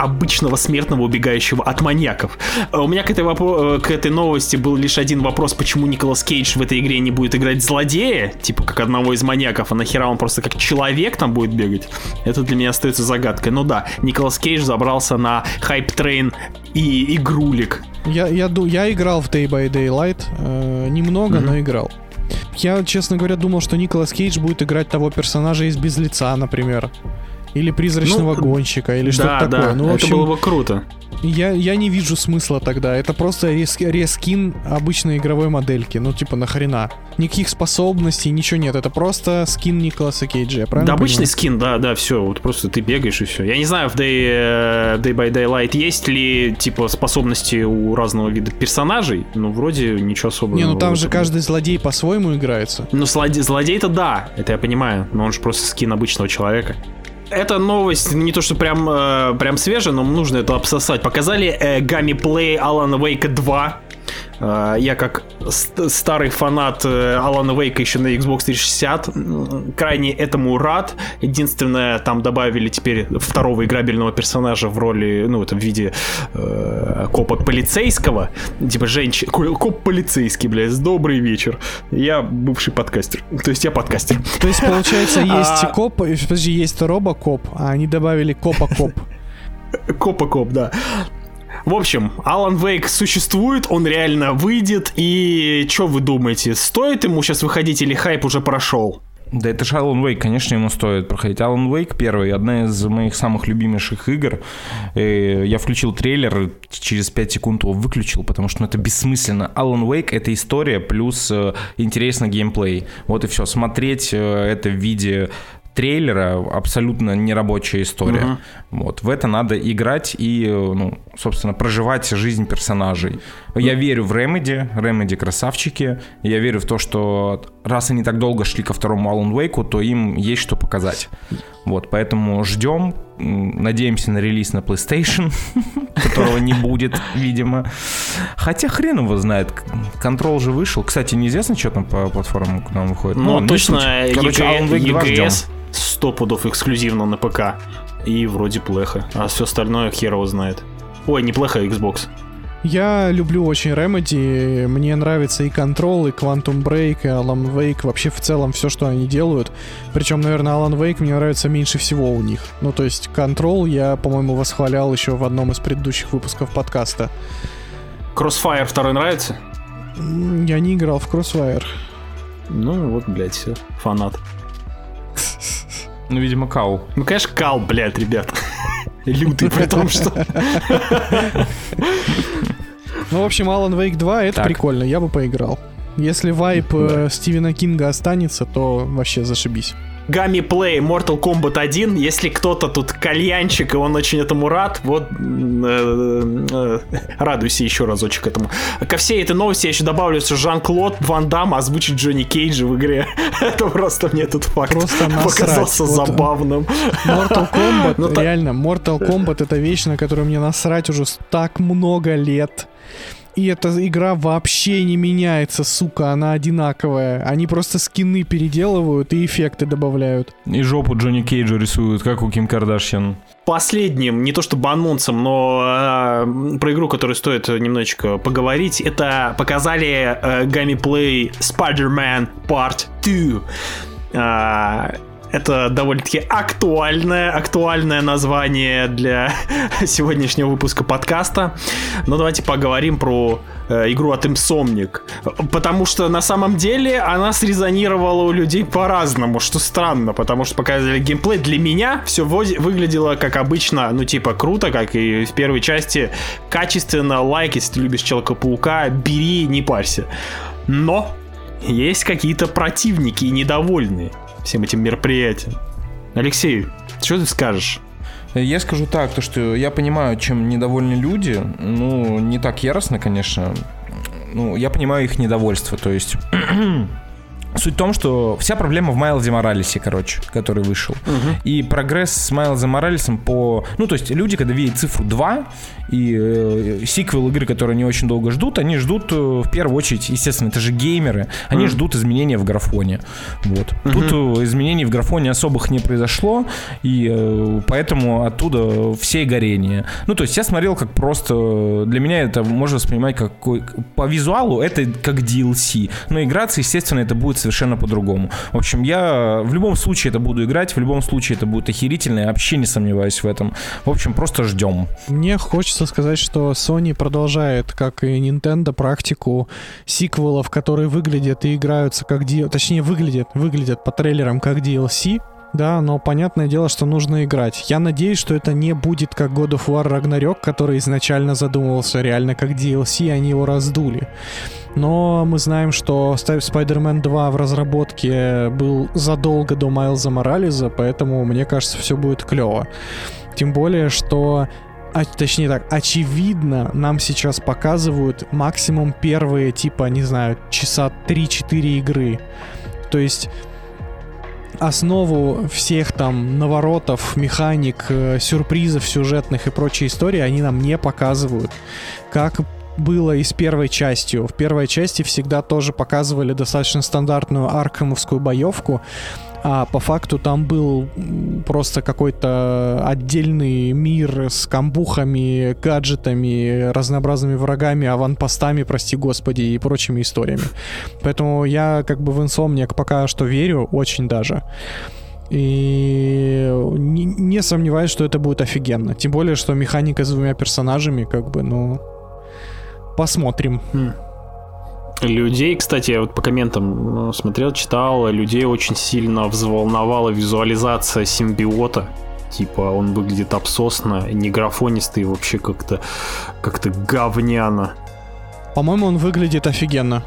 обычного смертного, убегающего от маньяков. А У меня к этой, вопро- э, к этой новости был лишь один вопрос, почему Николас Кейдж в этой игре не будет играть злодея, типа как одного из маньяков, а нахера он просто как человек там будет бегать? Это для меня остается загадкой. Ну да, Николас Кейдж забрался на hype train и игрулик. Я, я, я играл в Dead by Daylight, э, немного, но играл. Я, честно говоря, думал, что Николас Кейдж будет играть того персонажа из Без лица, например. Или призрачного Ну, гонщика, или да, что-то да, такое. Ну, в это общем, было бы круто. я, я не вижу смысла тогда. Это просто рес- рескин обычной игровой модельки. Ну, типа, нахрена. Никаких способностей, ничего нет. Это просто скин Николаса Кейджа, правильно Да, обычный понимаю? скин, да, да, все, вот просто ты бегаешь и все. Я не знаю, в Day, э, Day by Daylight есть ли, типа, способности у разного вида персонажей, ну, вроде ничего особенного. Не, ну там же каждый злодей по-своему играется. Ну, злодей, злодей-то да, это я понимаю, но он же просто скин обычного человека. Эта новость не то, что прям, э, прям свежая, но нужно это обсосать. Показали э, гаммиплей Alan Wake 2. Э, я как ст- старый фанат э, Алана Вейка еще на Xbox 360 м, крайне этому рад. Единственное, там добавили теперь второго играбельного персонажа в роли, ну, это в виде э, копа полицейского. Типа женщин... Коп полицейский, блядь, добрый вечер. Я бывший подкастер. То есть я подкастер. То есть, получается, есть А- коп, э, подожди, есть робокоп, а они добавили копа-коп. Копа-коп, да. В общем, Алан Вейк существует, он реально выйдет, и что вы думаете, стоит ему сейчас выходить или хайп уже прошел? Да это же Alan Wake, конечно, ему стоит проходить. Alan Wake первый, одна из моих самых любимейших игр. Я включил трейлер, через 5 секунд его выключил, потому что ну, это бессмысленно. Alan Wake — это история плюс э, интересный геймплей. Вот и все. Смотреть э, это в виде трейлера абсолютно нерабочая история. Вот. В это надо играть и, э, ну, собственно, проживать жизнь персонажей. Я верю в Remedy, Remedy красавчики. Я верю в то, что раз они так долго шли ко второму Alan Wake, то им есть что показать. Вот, поэтому ждем, надеемся на релиз на PlayStation, которого не будет, видимо. Хотя хрен его знает, Control же вышел. Кстати, неизвестно, что там по платформам к нам выходит. Ну, не точно, суть. Короче, Alan Wake 2 ждем. EGS 100 пудов эксклюзивно на ПК. И вроде плохо. А все остальное хер его знает. Ой, не плохо, Xbox. Я люблю очень Remedy, мне нравится и Control, и Quantum Break, и Alan Wake, вообще в целом все, что они делают. Причем, наверное, Alan Wake мне нравится меньше всего у них. Ну, то есть Control я, по-моему, восхвалял еще в одном из предыдущих выпусков подкаста. Crossfire второй нравится? Я не играл в Crossfire. Ну, вот, блядь, все. Фанат. Ну, видимо, Кау. Ну, конечно, кал, блядь, ребят. Лютый, при том, что... Ну, в общем, Alan Wake 2 это Так. прикольно, я бы поиграл. Если вайп э, Стивена Кинга останется, то вообще зашибись. Гамми Плей Mortal Kombat 1. Если кто-то тут кальянчик, и он очень этому рад, вот э, э, радуйся еще разочек этому. Ко всей этой новости я еще добавлю, что Жан-Клод Ван Дам озвучит Джонни Кейджа в игре. Это просто мне этот факт Просто насрать. показался Вот. забавным. Mortal Kombat, Ну, реально, Mortal Kombat это вещь, на которую мне насрать уже так много лет. И эта игра вообще не меняется, сука, она одинаковая. Они просто скины переделывают и эффекты добавляют. И жопу Джонни Кейджа рисуют, как у Ким Кардашьян. Последним, не то чтобы анонсом, но э, про игру, которую стоит немножечко поговорить, это показали э, гаммиплей Spider-Man Part 2. А, Это довольно-таки актуальное, актуальное название для сегодняшнего выпуска подкаста. Но давайте поговорим про э, игру от Insomniac. Потому что на самом деле она срезонировала у людей по-разному, что странно, потому что показывали геймплей. Для меня все выглядело как обычно, ну типа круто, как и в первой части, качественно, лайк, если ты любишь Человека-паука, бери, не парься. Но есть какие-то противники недовольные всем этим мероприятием. Алексей, что ты скажешь? Я скажу так, то что я понимаю, чем недовольны люди, ну, не так яростно, конечно, ну, я понимаю их недовольство, то есть Суть в том, что вся проблема в Майлзе Моралесе, короче, который вышел. Угу. И прогресс с Майлзом Моралесом по... Ну, то есть люди, когда видят цифру 2 и э, сиквел игры, которые они очень долго ждут, они ждут э, в первую очередь, естественно, это же геймеры, они угу. ждут изменения в графоне. Вот. Угу. Тут э, изменений в графоне особых не произошло, и э, поэтому оттуда все горения. Ну, то есть я смотрел как просто... Для меня это можно воспринимать как... По визуалу это как DLC, но играться, естественно, это будет совершенно по-другому. В общем, я в любом случае это буду играть, в любом случае это будет охерительно, я вообще не сомневаюсь в этом. В общем, просто ждем. Мне хочется сказать, что Sony продолжает, как и Nintendo, практику сиквелов, которые выглядят и играются как DLC, точнее выглядят, выглядят по трейлерам как DLC, да, но понятное дело, что нужно играть. Я надеюсь, что это не будет как God of War Ragnarok, который изначально задумывался реально как DLC, и они его раздули. Но мы знаем, что Spider-Man 2 в разработке был задолго до Майлза Морализа, поэтому мне кажется, все будет клево. Тем более, что а, точнее так, очевидно, нам сейчас показывают максимум первые, типа, не знаю, часа 3-4 игры. То есть основу всех там наворотов, механик, э, сюрпризов сюжетных и прочей истории они нам не показывают. Как было и с первой частью. В первой части всегда тоже показывали достаточно стандартную аркхемовскую боевку, а по факту там был просто какой-то отдельный мир с камбухами, гаджетами, разнообразными врагами, аванпостами, прости господи, и прочими историями. Поэтому я как бы в Insomniac пока что верю, очень даже. И не, не сомневаюсь, что это будет офигенно. Тем более, что механика с двумя персонажами, как бы, ну, посмотрим. Хм. Людей, кстати, я вот по комментам ну, смотрел, читал, людей очень сильно взволновала визуализация симбиота. Типа он выглядит обсосно, не графонистый, вообще как-то как-то говняно. По-моему, он выглядит офигенно.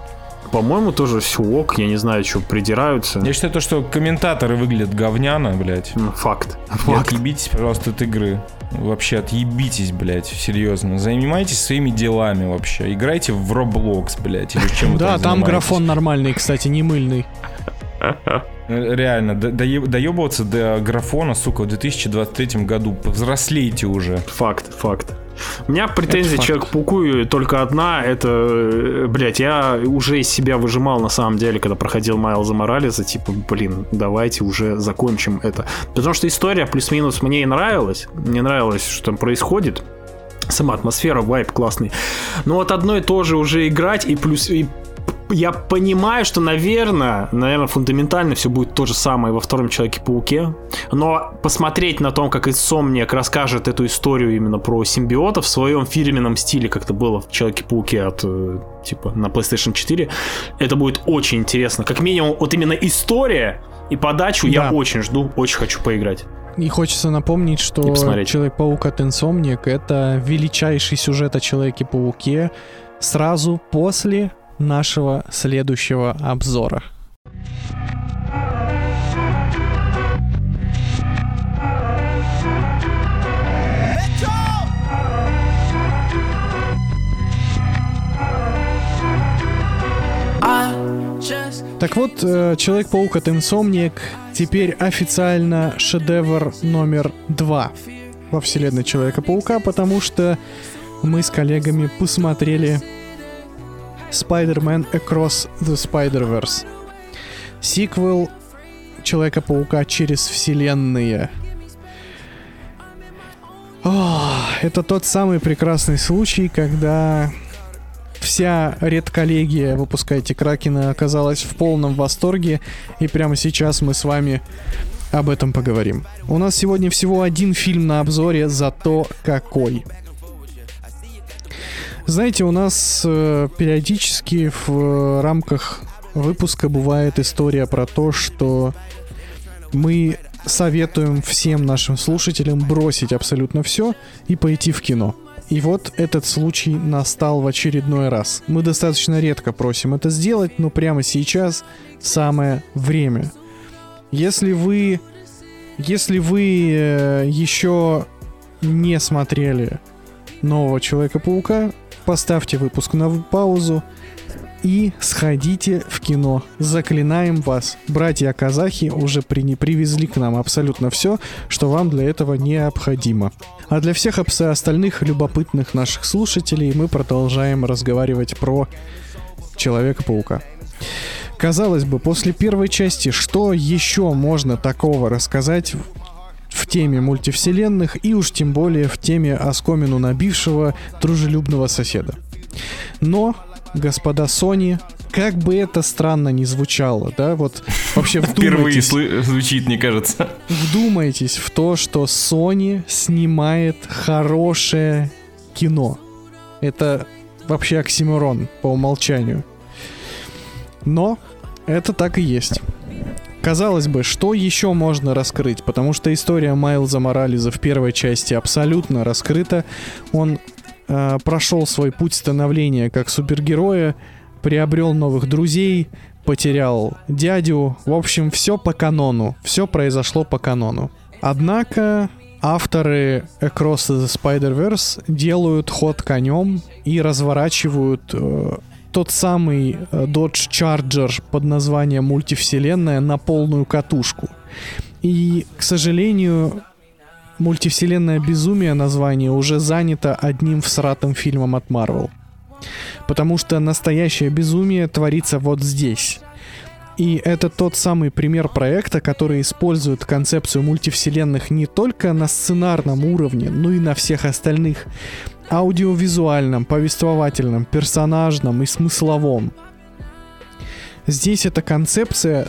По-моему, тоже все ок, я не знаю, что придираются. Я считаю, то, что комментаторы выглядят говняно, блядь. Факт. Факт. Отъебитесь, пожалуйста, от игры. Вообще отъебитесь, блядь, серьезно. Занимайтесь своими делами вообще. Играйте в Roblox, блядь, или чем Да, там графон нормальный, кстати, не мыльный. Реально, доебываться до графона, сука, в 2023 году. Повзрослейте уже. Факт, факт. У меня претензия человек пауку только одна. Это, э, блядь, я уже из себя выжимал на самом деле, когда проходил Майлза Морализа. Типа, блин, давайте уже закончим это. Потому что история плюс-минус мне и нравилась. Мне нравилось, что там происходит сама атмосфера, вайп классный. Но вот одно и то же уже играть и плюс и я понимаю, что, наверное, наверное, фундаментально все будет то же самое во втором Человеке-пауке. Но посмотреть на том, как Insomniac расскажет эту историю именно про симбиота в своем фирменном стиле, как это было в Человеке-пауке от э, типа на PlayStation 4, это будет очень интересно. Как минимум, вот именно история и подачу да. я очень жду, очень хочу поиграть. И хочется напомнить, что Человек-паук от Insomniac это величайший сюжет о Человеке-пауке сразу после нашего следующего обзора. Так вот, э, Человек-паук от Insomniac теперь официально шедевр номер два во вселенной Человека-паука, потому что мы с коллегами посмотрели Spider-Man Across the Spider-Verse. Сиквел Человека-паука через вселенные. О, это тот самый прекрасный случай, когда вся редколлегия «Выпускайте Кракена» оказалась в полном восторге, и прямо сейчас мы с вами об этом поговорим. У нас сегодня всего один фильм на обзоре, зато какой. Знаете, у нас э, периодически в э, рамках выпуска бывает история про то, что мы советуем всем нашим слушателям бросить абсолютно все и пойти в кино. И вот этот случай настал в очередной раз. Мы достаточно редко просим это сделать, но прямо сейчас самое время. Если вы, если вы э, еще не смотрели нового Человека-паука, поставьте выпуск на паузу и сходите в кино. Заклинаем вас. Братья-казахи уже при... привезли к нам абсолютно все, что вам для этого необходимо. А для всех остальных любопытных наших слушателей мы продолжаем разговаривать про Человека-паука. Казалось бы, после первой части, что еще можно такого рассказать в- теме мультивселенных и уж тем более в теме оскомину набившего дружелюбного соседа. Но, господа Sony, как бы это странно ни звучало, да, вот вообще Впервые вдумайтесь, слы- звучит, мне кажется. вдумайтесь в то, что Sony снимает хорошее кино. Это вообще оксимирон по умолчанию. Но это так и есть. Казалось бы, что еще можно раскрыть? Потому что история Майлза Морализа в первой части абсолютно раскрыта. Он э, прошел свой путь становления как супергероя, приобрел новых друзей, потерял дядю. В общем, все по канону. Все произошло по канону. Однако авторы Across the Spider-Verse делают ход конем и разворачивают э, тот самый э, Dodge Charger под названием мультивселенная на полную катушку. И, к сожалению, мультивселенная безумие название уже занято одним всратым фильмом от Marvel. Потому что настоящее безумие творится вот здесь. И это тот самый пример проекта, который использует концепцию мультивселенных не только на сценарном уровне, но и на всех остальных аудиовизуальном, повествовательном, персонажном и смысловом. Здесь эта концепция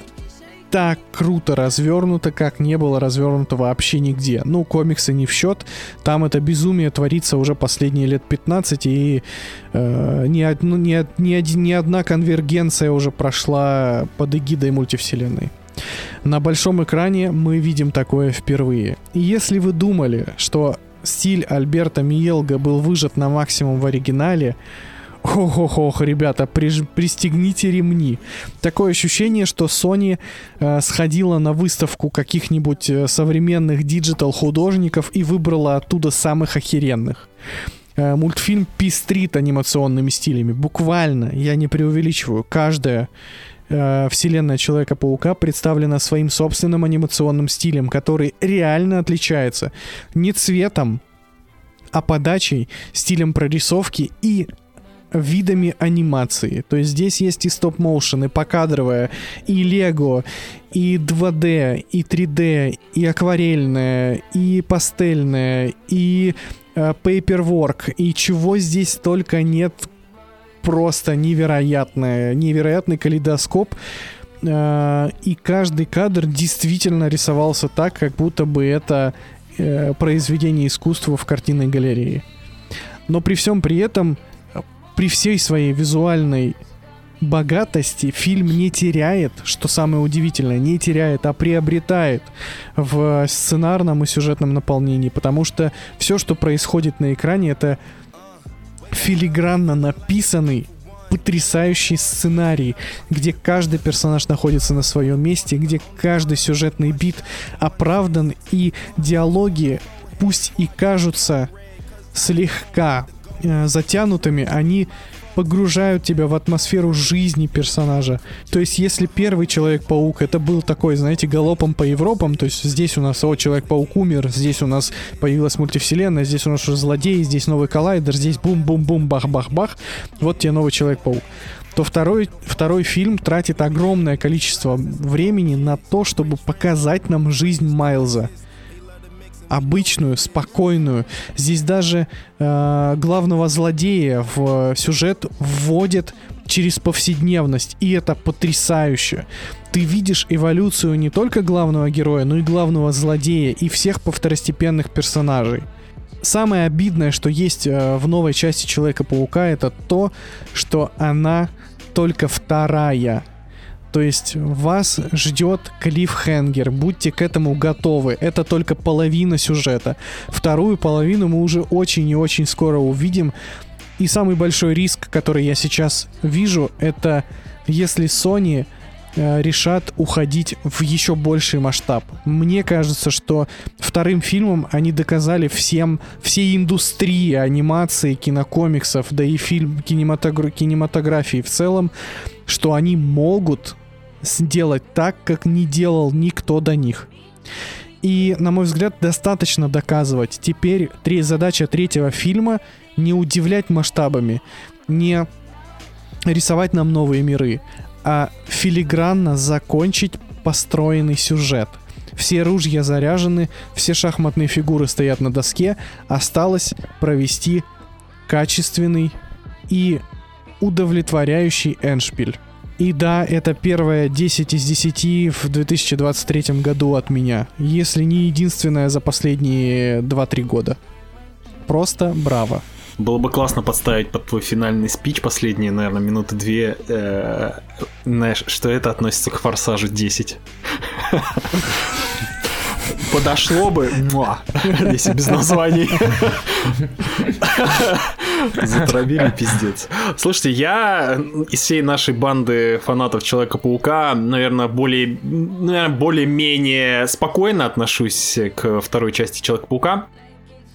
так круто развернута, как не было развернуто вообще нигде. Ну, комиксы не в счет. Там это безумие творится уже последние лет 15, и э, ни, од- ну, ни ни ни одна конвергенция уже прошла под эгидой мультивселенной. На большом экране мы видим такое впервые. И если вы думали, что стиль Альберта Миельго был выжат на максимум в оригинале, ох-ох-ох, ребята, приж- пристегните ремни. Такое ощущение, что Sony э, сходила на выставку каких-нибудь э, современных digital-художников и выбрала оттуда самых охеренных. Э, мультфильм пестрит анимационными стилями. Буквально, я не преувеличиваю. Каждая э, вселенная Человека-паука представлена своим собственным анимационным стилем, который реально отличается не цветом, а подачей, стилем прорисовки и видами анимации. То есть здесь есть и стоп-моушен, и покадровая, и лего, и 2D, и 3D, и акварельная, и пастельная, и э, paperwork, и чего здесь только нет, просто невероятное, невероятный калейдоскоп. Э, и каждый кадр действительно рисовался так, как будто бы это э, произведение искусства в картинной галерее. Но при всем при этом, при всей своей визуальной богатости фильм не теряет, что самое удивительное, не теряет, а приобретает в сценарном и сюжетном наполнении, потому что все, что происходит на экране, это филигранно написанный потрясающий сценарий, где каждый персонаж находится на своем месте, где каждый сюжетный бит оправдан, и диалоги, пусть и кажутся слегка э, затянутыми, они погружают тебя в атмосферу жизни персонажа. То есть, если первый Человек-паук это был такой, знаете, галопом по Европам, то есть здесь у нас, о, Человек-паук умер, здесь у нас появилась мультивселенная, здесь у нас уже злодей, здесь новый коллайдер, здесь бум-бум-бум, бах-бах-бах, вот тебе новый Человек-паук то второй, второй фильм тратит огромное количество времени на то, чтобы показать нам жизнь Майлза. Обычную, спокойную. Здесь даже э, главного злодея в сюжет вводят через повседневность, и это потрясающе. Ты видишь эволюцию не только главного героя, но и главного злодея, и всех повторостепенных персонажей. Самое обидное, что есть э, в новой части Человека-паука, это то, что она только вторая. То есть вас ждет клиффхенгер, будьте к этому готовы. Это только половина сюжета. Вторую половину мы уже очень и очень скоро увидим. И самый большой риск, который я сейчас вижу, это если Sony э, решат уходить в еще больший масштаб. Мне кажется, что вторым фильмом они доказали всем, всей индустрии анимации, кинокомиксов, да и фильм кинематогр- кинематографии в целом, что они могут сделать так, как не делал никто до них. И, на мой взгляд, достаточно доказывать. Теперь три, задача третьего фильма не удивлять масштабами, не рисовать нам новые миры, а филигранно закончить построенный сюжет. Все ружья заряжены, все шахматные фигуры стоят на доске, осталось провести качественный и удовлетворяющий эншпиль. И да, это первое 10 из 10 в 2023 году от меня, если не единственное за последние 2-3 года. Просто браво. Было бы классно подставить под твой финальный спич последние, наверное, минуты две, э, знаешь, что это относится к Форсажу 10. Подошло бы, муа, если без названий. Затравили пиздец. Слушайте, я из всей нашей банды фанатов Человека-паука, наверное, более, наверное, более-менее спокойно отношусь к второй части Человека-паука.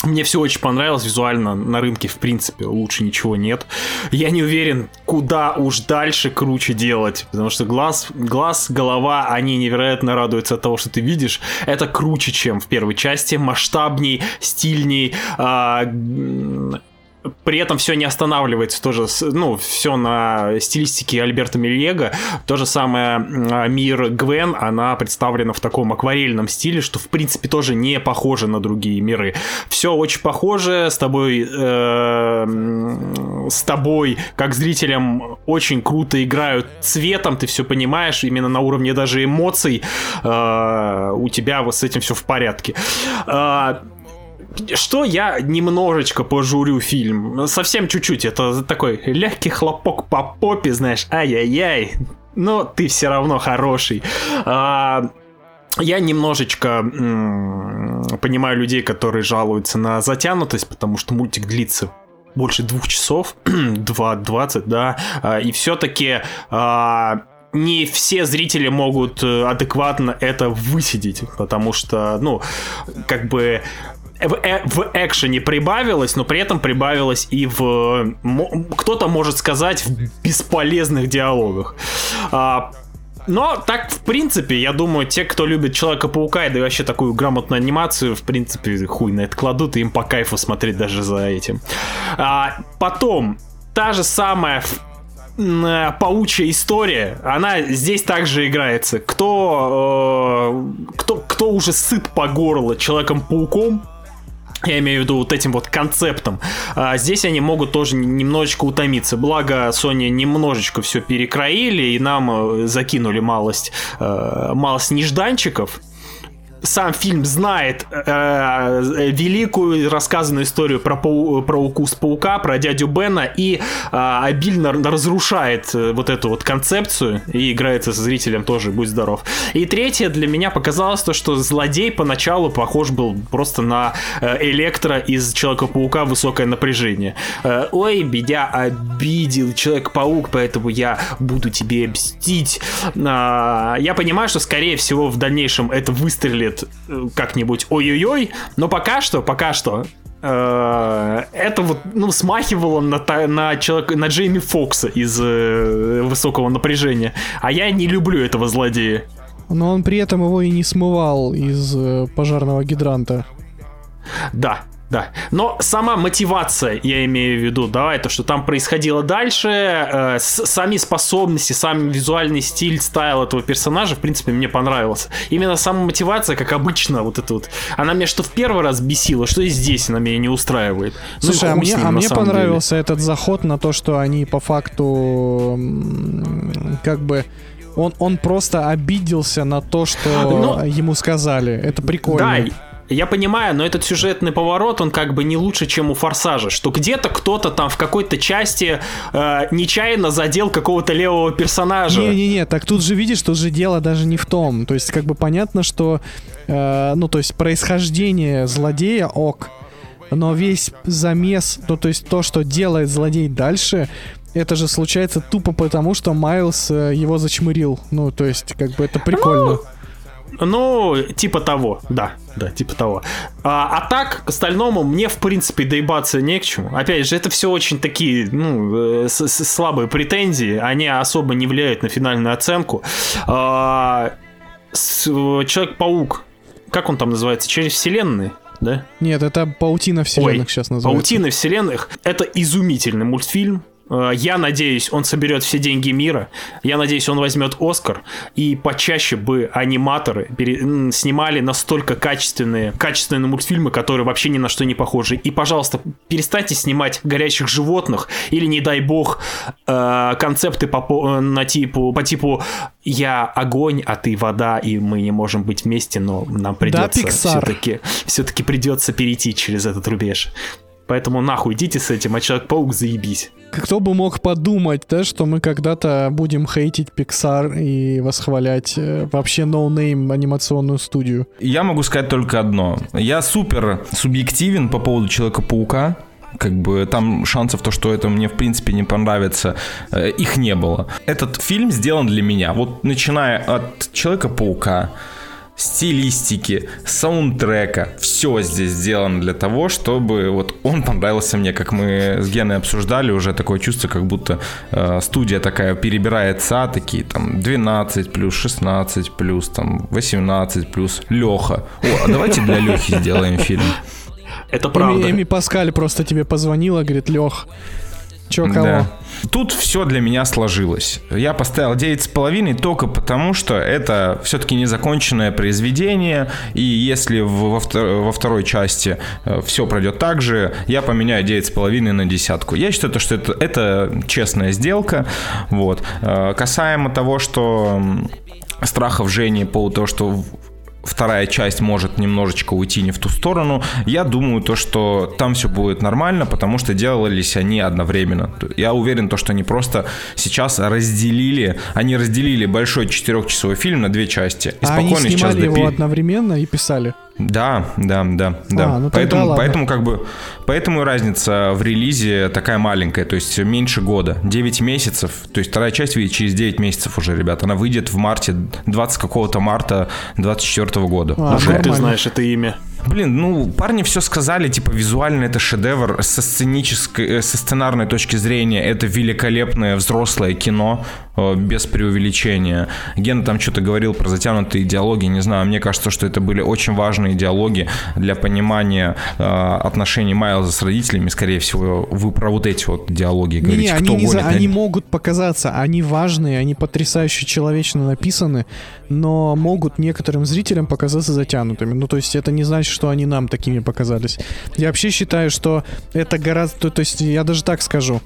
Мне все очень понравилось визуально, на рынке в принципе лучше ничего нет. Я не уверен, куда уж дальше круче делать, потому что глаз, глаз, голова, они невероятно радуются от того, что ты видишь. Это круче, чем в первой части, масштабней, стильней, а, при этом все не останавливается тоже, ну, все на стилистике Альберта Мельега. То же самое м, мир Гвен, она представлена в таком акварельном стиле, что, в принципе, тоже не похоже на другие миры. Все очень похоже, с тобой, э, с тобой, как зрителям, очень круто играют цветом, ты все понимаешь, именно на уровне даже эмоций э, у тебя вот с этим все в порядке. А, что я немножечко пожурю фильм. Совсем чуть-чуть. Это такой легкий хлопок по попе, знаешь. Ай-яй-яй. Но ты все равно хороший. А, я немножечко м, понимаю людей, которые жалуются на затянутость, потому что мультик длится больше двух часов, 2.20, да, А, и все-таки не все зрители могут э, адекватно это высидеть, потому что, ну, как бы в, э- в экшене прибавилось, но при этом прибавилось и в... Кто-то может сказать в бесполезных диалогах. А, но так, в принципе, я думаю, те, кто любит Человека-паука и да и вообще такую грамотную анимацию, в принципе, хуй на это кладут, и им по кайфу смотреть даже за этим. А, потом, та же самая э, паучья история, она здесь также играется. Кто, э, кто, кто уже сыт по горло Человеком-пауком, я имею в виду вот этим вот концептом. А, здесь они могут тоже немножечко утомиться. Благо, Sony немножечко все перекроили и нам э, закинули малость, э, малость нежданчиков. Сам фильм знает э, великую рассказанную историю про, пау- про укус паука, про дядю Бена и э, обильно разрушает э, вот эту вот концепцию и играется со зрителем тоже, будь здоров. И третье для меня показалось то, что злодей поначалу похож был просто на э, Электро из Человека-паука высокое напряжение. Э, Ой, бедя обидел Человек-паук, поэтому я буду тебе мстить. А, Я понимаю, что скорее всего в дальнейшем это выстрелит э, как-нибудь ой-ой-ой, но пока что, пока что э, это вот, ну, смахивало на, на, человека, на Джейми Фокса из э, высокого напряжения. А я не люблю этого злодея. Но он при этом его и не смывал из э, пожарного гидранта. Да, Да. Но сама мотивация, я имею в виду, давай, то, что там происходило дальше, э, с- сами способности, сам визуальный стиль, стайл этого персонажа, в принципе, мне понравился. Именно сама мотивация, как обычно, вот это вот, она меня что в первый раз бесила, что и здесь она меня не устраивает. Ну, Слушай, а хуй мне, ним, а мне самом деле. понравился этот заход на то, что они по факту как бы он, он просто обиделся на то, что Ну, ему сказали. Это прикольно. Да, я понимаю, но этот сюжетный поворот, он как бы не лучше, чем у Форсажа, что где-то кто-то там в какой-то части э, нечаянно задел какого-то левого персонажа. Не-не-не, так тут же видишь, тут же дело даже не в том. То есть как бы понятно, что, э, ну то есть происхождение злодея ок, но весь замес, ну то есть то, что делает злодей дальше, это же случается тупо потому, что Майлз э, его зачмырил. Ну то есть как бы это прикольно. Ну, типа того, да, да, типа того. А, а так, к остальному, мне, в принципе, доебаться не к чему. Опять же, это все очень такие, ну, э, с- с- слабые претензии, они особо не влияют на финальную оценку. А, Человек-паук, как он там называется, через вселенные, да? Нет, это паутина вселенных Ой, сейчас называется. Паутины вселенных. Это изумительный мультфильм. Э, Я надеюсь, он соберет все деньги мира. Я надеюсь, он возьмет Оскар. И почаще бы аниматоры пере- снимали настолько качественные, качественные мультфильмы, которые вообще ни на что не похожи. И, пожалуйста, перестаньте снимать горящих животных или, не дай бог, э, концепты по, э, на типу, по типу «я огонь, а ты вода, и мы не можем быть вместе, но нам придется Pixar. все-таки все-таки придется перейти через этот рубеж». Поэтому нахуй идите с этим, а Человек-паук заебись. Кто бы мог подумать, да, что мы когда-то будем хейтить Pixar и восхвалять э, вообще no-name анимационную студию. Я могу сказать только одно. Я супер субъективен по поводу Человека-паука. Как бы там шансов то, что это мне в принципе не понравится, э, их не было. Этот фильм сделан для меня. Вот начиная от Человека-паука, стилистики, саундтрека, все здесь сделано для того, чтобы вот он понравился мне, как мы с Геной обсуждали, уже такое чувство, как будто э, студия такая перебирает ца, такие там 12 плюс, 16 плюс, там 18 плюс, Леха. О, а давайте для Лехи сделаем фильм. Это Эми, правда. Эми Паскаль просто тебе позвонила, говорит, Лех, чё, кого? Да. Тут все для меня сложилось. Я поставил 9,5 только потому, что это все-таки незаконченное произведение, и если во, втор- во второй части все пройдет так же, я поменяю 9,5 на десятку. Я считаю, то, что это, это честная сделка. Вот. Э, Касаемо того, что страхов Жени по поводу того, что вторая часть может немножечко уйти не в ту сторону. Я думаю то, что там все будет нормально, потому что делались они одновременно. Я уверен то, что они просто сейчас разделили, они разделили большой четырехчасовой фильм на две части. И А они снимали его допи- одновременно и писали. Да, да, да, да. А, ну тогда поэтому, ладно. поэтому как бы, поэтому разница в релизе такая маленькая, то есть меньше года, 9 месяцев, то есть вторая часть выйдет через 9 месяцев уже, ребят, она выйдет в марте, 20 какого-то марта 24 года. А, Откуда ты знаешь это имя? Блин, ну, парни все сказали, типа, визуально это шедевр, со сценической, э, со сценарной точки зрения это великолепное взрослое кино, без преувеличения. Ген там что-то говорил про затянутые диалоги, не знаю, мне кажется, что это были очень важные диалоги для понимания э, отношений Майлза с родителями, скорее всего, вы про вот эти вот диалоги говорите, не, кто они, не за- гонит на- они могут показаться, они важные, они потрясающе человечно написаны, но могут некоторым зрителям показаться затянутыми. Ну, то есть это не значит, что они нам такими показались. Я вообще считаю, что это гораздо... То есть я даже так скажу.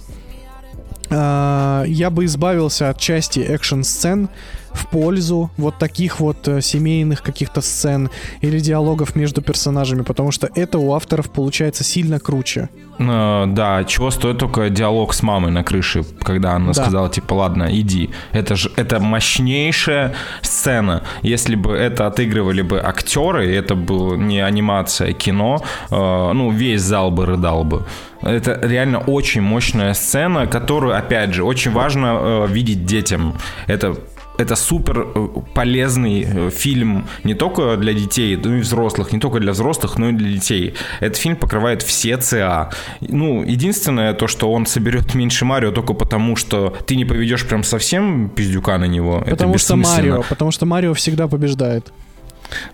А, Я бы избавился от части экшн-сцен в пользу вот таких вот э, семейных каких-то сцен или диалогов между персонажами, потому что это у авторов получается сильно круче. Э, Да, чего стоит только диалог с мамой на крыше, когда она Да. сказала, типа, ладно, иди. Это же это мощнейшая сцена. Если бы это отыгрывали бы актеры, это был не анимация, а кино, э, ну, весь зал бы рыдал бы. Это реально очень мощная сцена, которую, опять же, очень важно э, видеть детям. Это это супер э, полезный э, фильм не только для детей, но и взрослых, не только для взрослых, но и для детей. Этот фильм покрывает все ЦА. Ну, единственное то, что он соберет меньше Марио только потому, что ты не поведешь прям совсем пиздюка на него. Потому это что. Марио, потому что Марио всегда побеждает.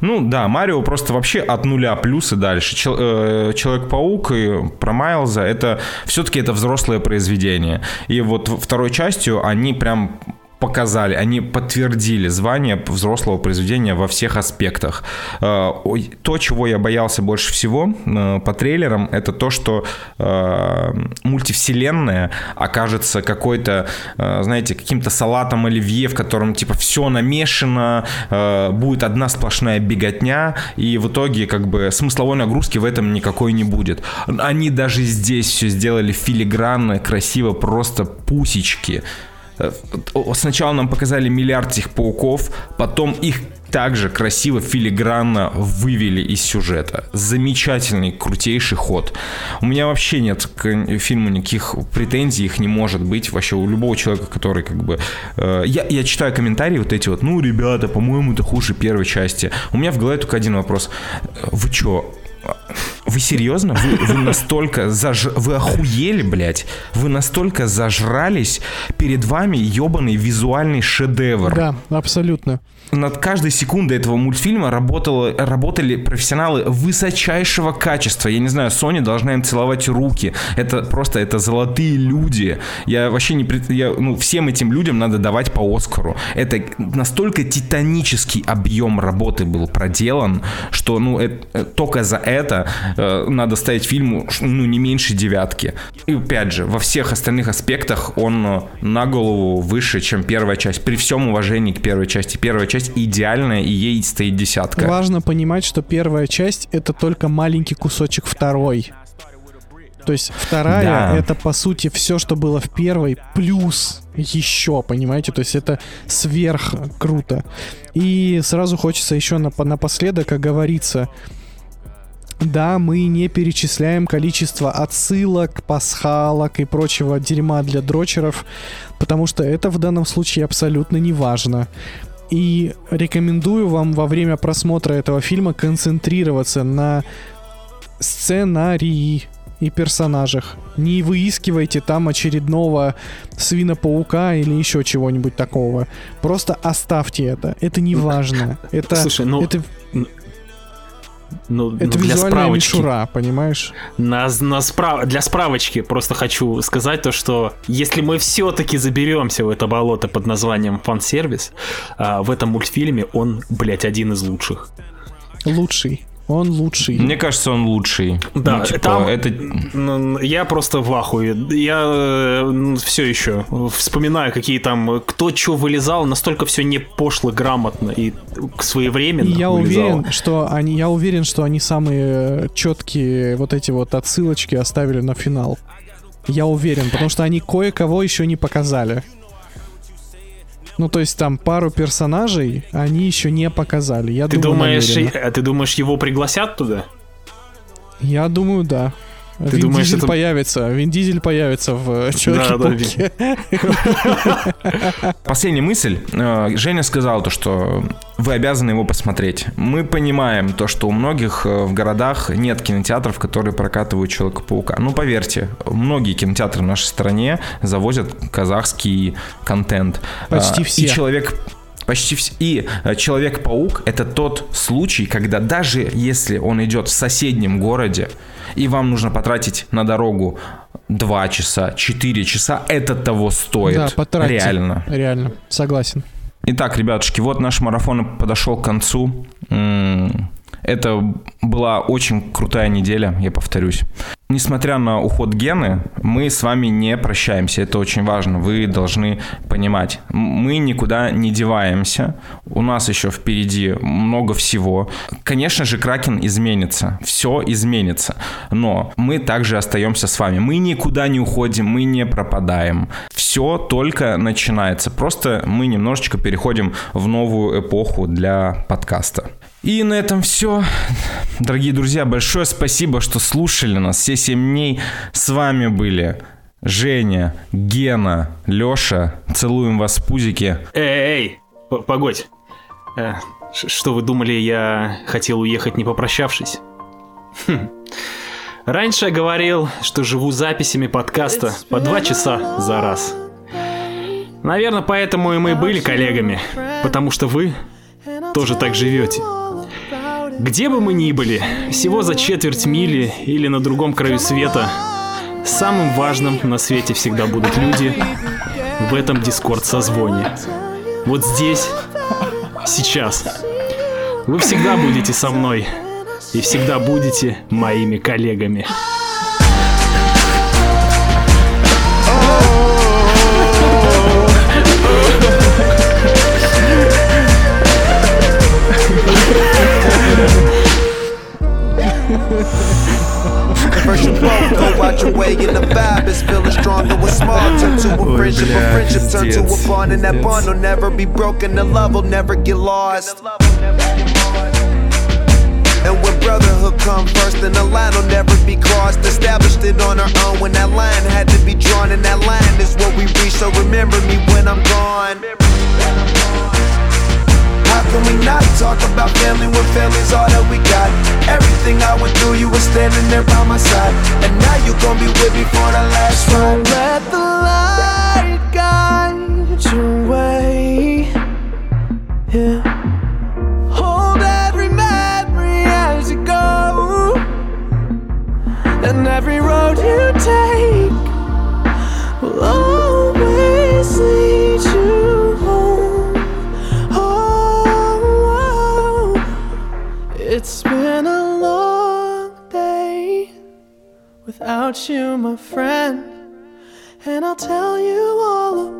Ну да, Марио просто вообще от нуля плюс и дальше. Чел- э, Человек-паук и про Майлза это все-таки это взрослое произведение. И вот второй частью они прям показали, они подтвердили звание взрослого произведения во всех аспектах. Э, То, чего я боялся больше всего э, по трейлерам, это то, что э, мультивселенная окажется какой-то, знаете, каким-то салатом оливье, в котором типа все намешано, будет одна сплошная беготня, и в итоге как бы смысловой нагрузки в этом никакой не будет. Они даже здесь все сделали филигранно, красиво, просто пусечки. Э, Сначала нам показали миллиард этих пауков, потом их также красиво, филигранно вывели из сюжета. Замечательный, крутейший ход. У меня вообще нет к фильму никаких претензий, их не может быть вообще у любого человека, который как бы... э, я, я читаю комментарии вот эти вот, ну, ребята, по-моему, это хуже первой части. У меня в голове только один вопрос. Вы чё, вы серьезно? Вы, вы настолько заж... Вы охуели, блядь? Вы настолько зажрались? Перед вами ебаный визуальный шедевр. Да, абсолютно. Над каждой секундой этого мультфильма работало, работали профессионалы высочайшего качества. Я не знаю, Sony должна им целовать руки. Это просто, это золотые люди. Я вообще не... пред- Я, ну, всем этим людям надо давать по Оскару. Это настолько титанический объем работы был проделан, что, ну, э- э, только за это э, надо ставить фильму, ну, не меньше девятки. И опять же, во всех остальных аспектах он на голову выше, чем первая часть. При всем уважении к первой части. Первая часть идеальная, и ей стоит десятка. Важно понимать, что первая часть — это только маленький кусочек второй. То есть вторая Да. это по сути все, что было в первой, плюс еще, понимаете? То есть это сверх круто. И сразу хочется еще напо- напоследок, как говорится, да, мы не перечисляем количество отсылок, пасхалок и прочего дерьма для дрочеров, потому что это в данном случае абсолютно не важно. И рекомендую вам во время просмотра этого фильма концентрироваться на сценарии и персонажах. Не выискивайте там очередного свинопаука или еще чего-нибудь такого. Просто оставьте это. Это не важно. Это, Слушай, ну, это, Ну, это ну, для визуальная справочки. мишура, понимаешь? На, на справ... Для справочки просто хочу сказать то, что если мы все-таки заберемся в это болото под названием фан-сервис, а, в этом мультфильме он, блядь, один из лучших. Лучший. Он лучший. Мне кажется, он лучший. Да, Ну, типа, там- это... Я просто в ахуе. Я все еще вспоминаю, какие там, кто что вылезал, настолько все не пошло, грамотно и своевременно И я вылезало. уверен, что они, я уверен, что они самые четкие вот эти вот отсылочки оставили на финал. Я уверен, потому что они кое-кого еще не показали. Ну, то есть там пару персонажей они еще не показали. Я Ты думаю, думаешь, э, ты думаешь, его пригласят туда? Я думаю, да. Вин думаешь, Дизель это- появится. Вин Дизель появится в э, Да, Человеке-пауке. Последняя мысль. Э, Женя сказал то, что вы обязаны его посмотреть. Мы понимаем то, что у многих э, в городах нет кинотеатров, которые прокатывают Человека-паука. Ну, поверьте, многие кинотеатры в нашей стране завозят казахский контент. Почти все. И человек Почти все. И э, Человек-паук это тот случай, когда даже если он идет в соседнем городе, и вам нужно потратить на дорогу 2 часа, 4 часа, это того стоит. Да, потратьте. Реально. Реально. Согласен. Итак, ребятушки, вот наш марафон подошел к концу. Это была очень крутая неделя, я повторюсь. Несмотря на уход Гены, мы с вами не прощаемся. Это очень важно. Вы должны понимать. Мы никуда не деваемся. У нас еще впереди много всего. Конечно же, Кракен изменится. Все изменится. Но мы также остаемся с вами. Мы никуда не уходим, мы не пропадаем. Все только начинается. Просто мы немножечко переходим в новую эпоху для подкаста. И на этом все. Дорогие друзья, большое спасибо, что слушали нас все 7 дней. С вами были Женя, Гена, Леша. Целуем вас в пузики. Эй, эй, погодь. Э, что вы думали, я хотел уехать не попрощавшись? Хм. Раньше я говорил, что живу записями подкаста по два часа за раз. Наверное, поэтому и мы были коллегами, потому что вы тоже так живете. Где бы мы ни были, всего за четверть мили или на другом краю света, самым важным на свете всегда будут люди в этом дискорд-созвоне. Вот здесь, сейчас. Вы всегда будете со мной и всегда будете моими коллегами. To bond, and that bond will never be broken. The love will never get lost. And when brotherhood come first, then the line will never be crossed. Established it on our own when that line had to be drawn, and that line is what we reach. So remember me when I'm gone. How can we not talk about family when family's all that we got? Everything I went through, you were standing there by my side. And now you gon' be with me for the last ride. Let the light guide your way. Yeah. Hold every memory as you go. And every road you take will always lead you home. Oh, it's been a long day without you, my friend. And I'll tell you all about